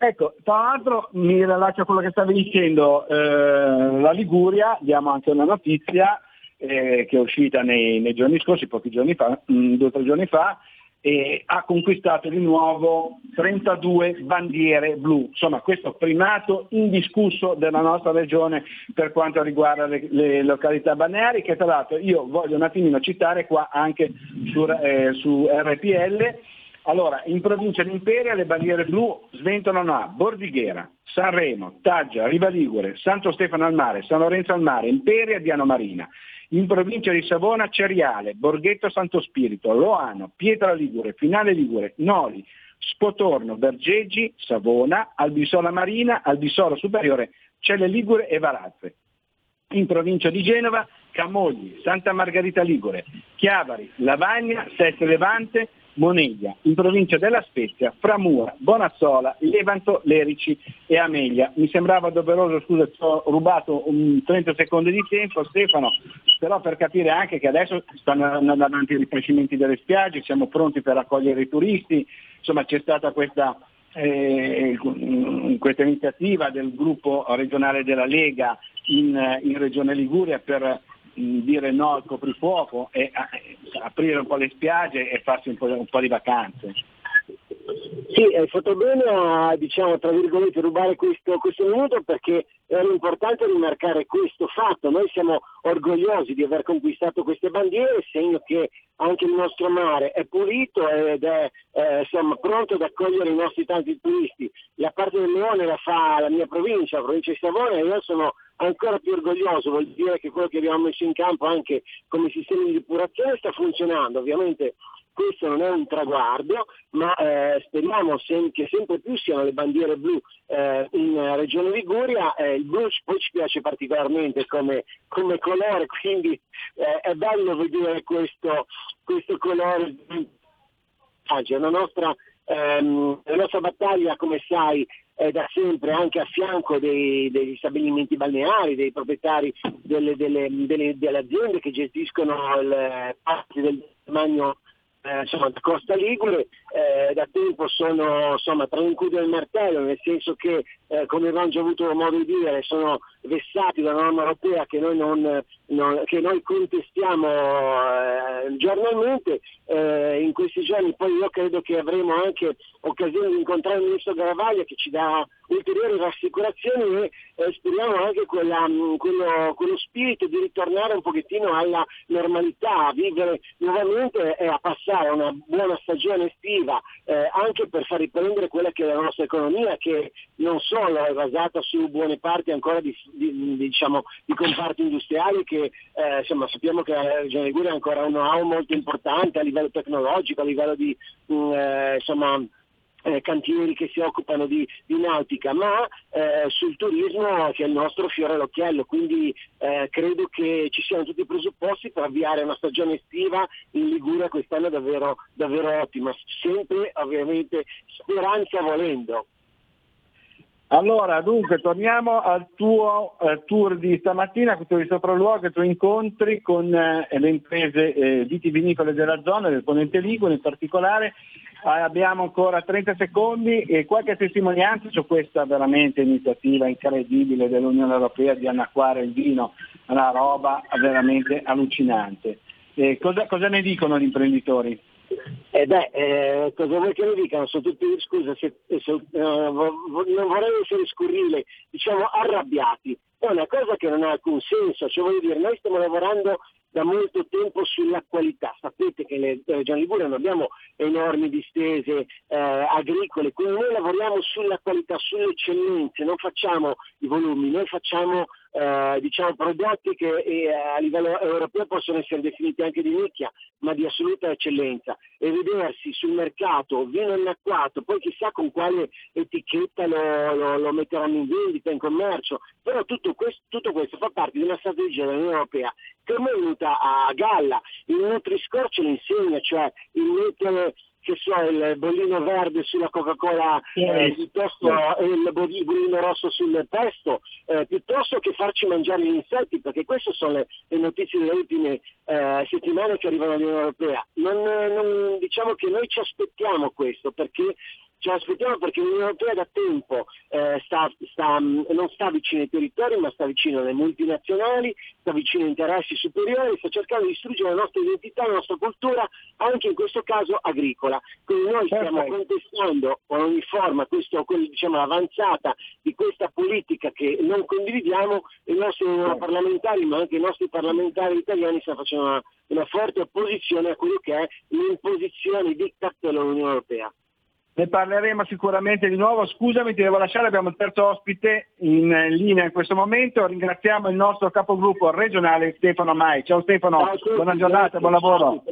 Ecco, tra l'altro mi rilaccio a quello che stavi dicendo, eh, la Liguria, diamo anche una notizia, eh, che è uscita nei, nei, giorni scorsi, pochi giorni fa, mh, mm, due o tre giorni fa, e ha conquistato di nuovo 32 bandiere blu. Insomma, questo primato indiscusso della nostra regione per quanto riguarda le, le località balneari, che tra l'altro io voglio un attimino citare qua anche su, eh, su RPL. Allora, in provincia di Imperia le bandiere blu sventolano a Bordighera, Sanremo, Taggia, Riva Ligure, Santo Stefano al Mare, San Lorenzo al Mare, Imperia, Diano Marina in provincia di Savona Ceriale, Borghetto Santo Spirito, Loano, Pietra Ligure, Finale Ligure, Noli, Spotorno, Bergeggi, Savona, Albisola Marina, Albisolo Superiore, Celle Ligure e Varazze. In provincia di Genova, Camogli, Santa Margherita Ligure, Chiavari, Lavagna, Sette Levante, Moneglia, in provincia della Spezia, Framura, Bonazzola, Levanto, Lerici e Amelia. Mi sembrava doveroso, scusa, ti ho rubato un 30 secondi di tempo Stefano, però per capire anche che adesso stanno andando avanti i rifacimenti delle spiagge, siamo pronti per accogliere i turisti, insomma c'è stata questa, eh, questa iniziativa del gruppo regionale della Lega in, in Regione Liguria per dire no al coprifuoco e aprire un po' le spiagge e farsi un po', un po di vacanze.
Sì, hai fatto bene a diciamo, tra virgolette, rubare questo, questo, minuto perché era importante rimarcare questo fatto. Noi siamo orgogliosi di aver conquistato queste bandiere, segno che anche il nostro mare è pulito ed è eh, insomma, pronto ad accogliere i nostri tanti turisti. La parte del Leone la fa la mia provincia, la provincia di Savona, e io sono ancora più orgoglioso, vuol dire che quello che abbiamo messo in campo anche come sistema di depurazione sta funzionando. Ovviamente questo non è un traguardo, ma eh, speriamo sem- che sempre più siano le bandiere blu eh, in Regione Liguria. Eh, il blu poi ci piace particolarmente come, come colore, quindi eh, è bello vedere questo, questo colore. È una nostra, ehm, la nostra battaglia, come sai, è da sempre anche a fianco dei, degli stabilimenti balneari, dei proprietari delle, delle, delle, delle aziende che gestiscono il, parte del demanio eh, insomma, da Costa Ligure eh, da tempo sono insomma, tra un cudo e il martello, nel senso che, eh, come abbiamo già avuto modo di dire, sono vessati da una norma europea che noi, non, non, che noi contestiamo eh, giornalmente. Eh, in questi giorni poi io credo che avremo anche occasione di incontrare il ministro Garavaglia che ci dà ulteriori rassicurazioni e eh, speriamo anche quella, mm, quello, quello, spirito di ritornare un pochettino alla normalità, a vivere nuovamente e a passare una buona stagione estiva, eh, anche per far riprendere quella che è la nostra economia che non solo è basata su buone parti ancora di, di, diciamo, di comparti industriali che eh, insomma, sappiamo che la Regione Liguria ha ancora un know-how molto importante a livello tecnologico, a livello di mh, mm, eh, insomma, eh, cantieri che si occupano di, di nautica, ma eh, sul turismo che è il nostro fiore all'occhiello, quindi eh, credo che ci siano tutti i presupposti per avviare una stagione estiva in Liguria quest'anno davvero, davvero ottima, sempre ovviamente speranza volendo.
Allora, dunque, torniamo al tuo eh, tour di stamattina, questo di sopralluogo, i tuoi incontri con eh, le imprese eh, vitivinicole della zona, del Ponente Ligure in particolare. Ah, abbiamo ancora 30 secondi e qualche testimonianza su questa veramente iniziativa incredibile dell'Unione Europea di annacquare il vino, una roba veramente allucinante. Cosa, cosa ne dicono gli imprenditori?
Eh beh, eh, cosa vuoi che ne dicano? Sono tutti, scusa, se, se, uh, non vorrei essere scurrile, diciamo arrabbiati. È una cosa che non ha alcun senso, cioè voglio dire, noi stiamo lavorando da molto tempo sulla qualità. Sapete che le Regioni Liguria non abbiamo enormi distese eh, agricole, quindi noi lavoriamo sulla qualità, sulle eccellenze, non facciamo i volumi, noi facciamo eh, diciamo, prodotti che eh, a livello europeo possono essere definiti anche di nicchia, ma di assoluta eccellenza, e vedersi sul mercato vino annacquato, poi chissà con quale etichetta lo, lo, lo metteranno in vendita, in commercio, però tutto questo, tutto questo fa parte di una strategia dell'Unione Europea che è venuta a galla, il Nutri-Score ce lo cioè il mettere che so, il bollino verde sulla Coca-Cola eh, piuttosto eh, il bollino rosso sul pesto, eh, piuttosto che farci mangiare gli insetti, perché queste sono le, le notizie delle ultime eh, settimane che arrivano all'Unione Europea. Non, non, diciamo che noi ci aspettiamo questo, perché ce l'aspettiamo perché l'Unione Europea da tempo eh, sta, sta, non sta vicino ai territori ma sta vicino alle multinazionali, sta vicino a interessi superiori, sta cercando di distruggere la nostra identità, la nostra cultura, anche in questo caso agricola. Quindi noi stiamo contestando con ogni forma questo, diciamo, l'avanzata di questa politica che non condividiamo e i nostri parlamentari ma anche i nostri parlamentari italiani stanno facendo una, una forte opposizione a quello che è l'imposizione di dell'Unione Europea.
Ne parleremo sicuramente di nuovo. Scusami, ti devo lasciare, abbiamo il terzo ospite in linea in questo momento. Ringraziamo il nostro capogruppo regionale Stefano Mai. Ciao Stefano, ciao, buona giornata, buon lavoro.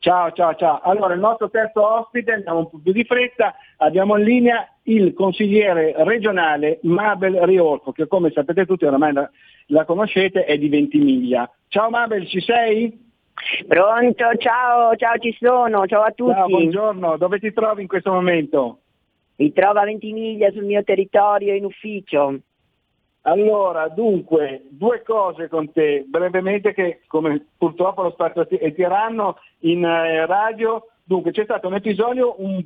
Ciao, ciao, ciao. Allora, il nostro terzo ospite, andiamo un po' più di fretta, abbiamo in linea il consigliere regionale Mabel Riolfo, che come sapete tutti oramai la, la conoscete, è di Ventimiglia. Ciao Mabel, ci sei?
Pronto, ciao, ciao ci sono, ciao a tutti.
Ciao, buongiorno, dove ti trovi in questo momento?
Mi trovo a Ventimiglia sul mio territorio in ufficio.
Allora, dunque, due cose con te, brevemente che come purtroppo lo spazio è tiranno in eh, radio Dunque c'è stato un episodio un,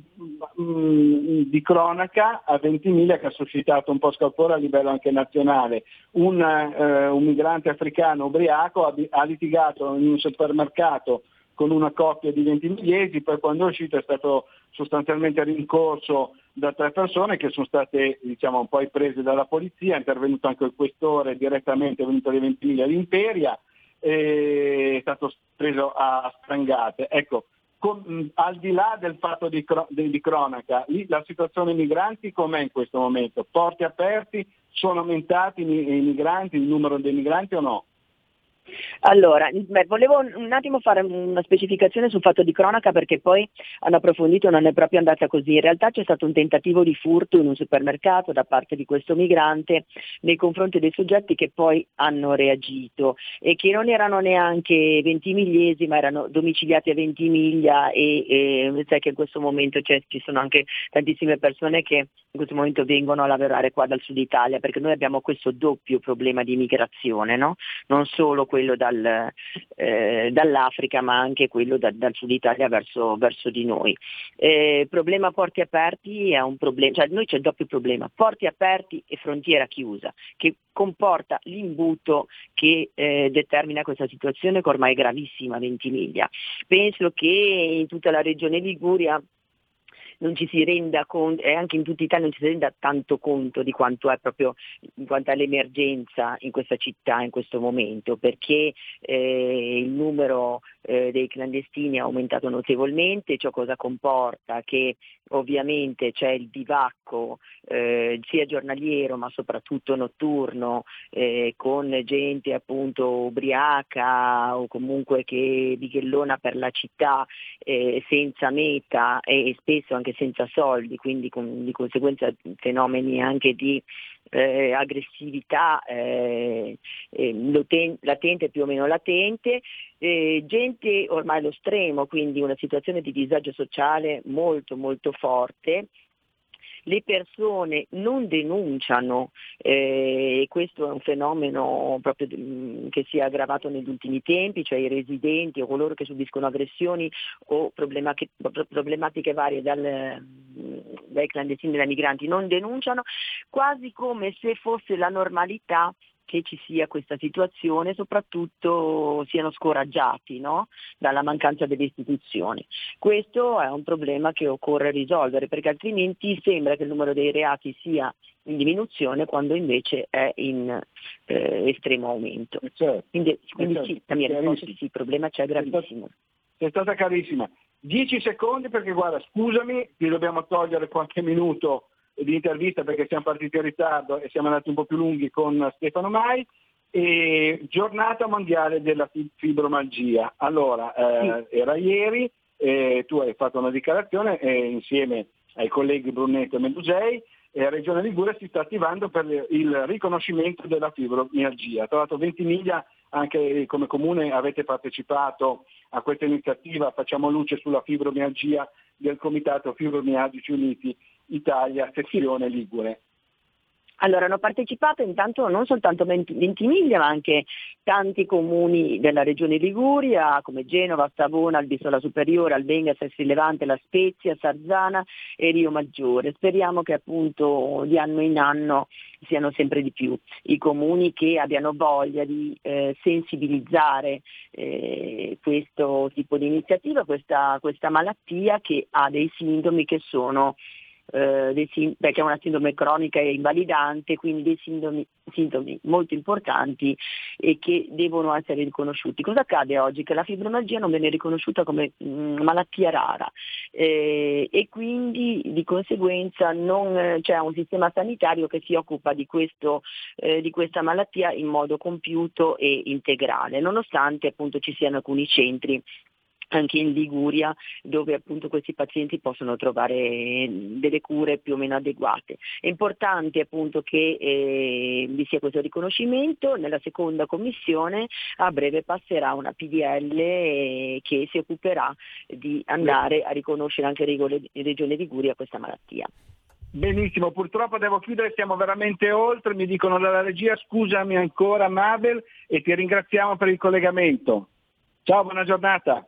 um, di cronaca a Ventimiglia che ha suscitato un po' scalpore a livello anche nazionale. Un, uh, un migrante africano ubriaco ha, ha, litigato in un supermercato con una coppia di ventimigliesi, poi quando è uscito è stato sostanzialmente rincorso da tre persone che sono state diciamo, poi prese dalla polizia, è intervenuto anche il questore direttamente venuto di Ventimiglia all'Imperia, è stato preso a strangate. Ecco, con, al di là del fatto di, di, di cronaca, lì, la situazione dei migranti com'è in questo momento? Porti aperti? Sono aumentati i, i migranti, il numero dei migranti o no?
Allora, beh, volevo un attimo fare una specificazione sul fatto di cronaca perché poi hanno approfondito non è proprio andata così. In realtà c'è stato un tentativo di furto in un supermercato da parte di questo migrante nei confronti dei soggetti che poi hanno reagito e che non erano neanche 20 migliesi ma erano domiciliati a Ventimiglia e, e sai che in questo momento ci sono anche tantissime persone che in questo momento vengono a lavorare qua dal sud Italia perché noi abbiamo questo doppio problema di migrazione, no? non solo quello dal, eh, dall'Africa ma anche quello da, dal sud Italia verso, verso di noi. Eh, problema porti aperti è un problema, cioè noi c'è il doppio problema, porti aperti e frontiera chiusa, che comporta l'imbuto che eh, determina questa situazione che ormai è gravissima a Ventimiglia. Penso che in tutta la regione Liguria non ci si renda conto, e anche in tutta Italia non ci si renda tanto conto di quanto è proprio quanto è l'emergenza in questa città in questo momento, perché eh, il numero eh, dei clandestini è aumentato notevolmente, ciò cosa comporta? Che ovviamente c'è il bivacco eh, sia giornaliero ma soprattutto notturno eh, con gente appunto ubriaca o comunque che bighellona per la città eh, senza meta e spesso anche senza soldi, quindi con, di conseguenza fenomeni anche di eh, aggressività eh, eh, latente più o meno latente, eh, gente ormai allo stremo, quindi una situazione di disagio sociale molto molto forte le persone non denunciano eh, e questo è un fenomeno proprio mm, che si è aggravato negli ultimi tempi, cioè i residenti o coloro che subiscono aggressioni o problematiche, varie dal, mm, dai clandestini e dai migranti non denunciano, quasi come se fosse la normalità che ci sia questa situazione, soprattutto siano scoraggiati no? dalla mancanza delle istituzioni. Questo è un problema che occorre risolvere perché altrimenti sembra che il numero dei reati sia in diminuzione quando invece è in eh, estremo aumento. Eh, certo, quindi, eh, quindi certo, sì, la mia risposta sì, il problema c'è gravissimo.
Sei stata carissima. Dieci secondi perché guarda, scusami, ti dobbiamo togliere qualche minuto di intervista perché siamo partiti in ritardo e siamo andati un po' più lunghi con Stefano Mai. E giornata mondiale della fibromalgia. Allora, eh, era ieri, eh, tu hai fatto una dichiarazione eh, insieme ai colleghi Brunetto e Medusei e la Regione Liguria si sta attivando per il riconoscimento della fibromialgia. Tra l'altro Ventimiglia anche come comune avete partecipato a questa iniziativa Facciamo luce sulla fibromialgia del Comitato Fibromialgici Uniti Italia, sezione Ligure.
Allora hanno partecipato intanto non soltanto Ventimiglia ma anche tanti comuni della regione Liguria come Genova, Savona, Albisola Superiore, Albenga, Sessi Levante, La Spezia, Sarzana e Rio Maggiore. Speriamo che appunto di anno in anno siano sempre di più i comuni che abbiano voglia di eh, sensibilizzare eh, questo tipo di iniziativa, questa, questa malattia che ha dei sintomi che sono eh, perché è una sindrome cronica e invalidante, quindi dei sintomi, sintomi, molto importanti e che devono essere riconosciuti. Cosa accade oggi? Che la fibromialgia non viene riconosciuta come mh, mm, malattia rara eh, e quindi di conseguenza non c'è un sistema sanitario che si occupa di, questo, eh, di questa malattia in modo compiuto e integrale, nonostante appunto ci siano alcuni centri anche in Liguria dove appunto questi pazienti possono trovare delle cure più o meno adeguate. È importante appunto che eh, vi sia questo riconoscimento, nella seconda commissione a breve passerà una PDL eh, che si occuperà di andare a riconoscere anche in Regione Liguria questa malattia.
Benissimo, purtroppo devo chiudere, siamo veramente oltre, mi dicono dalla regia scusami ancora Mabel e ti ringraziamo per il collegamento. Ciao, buona giornata.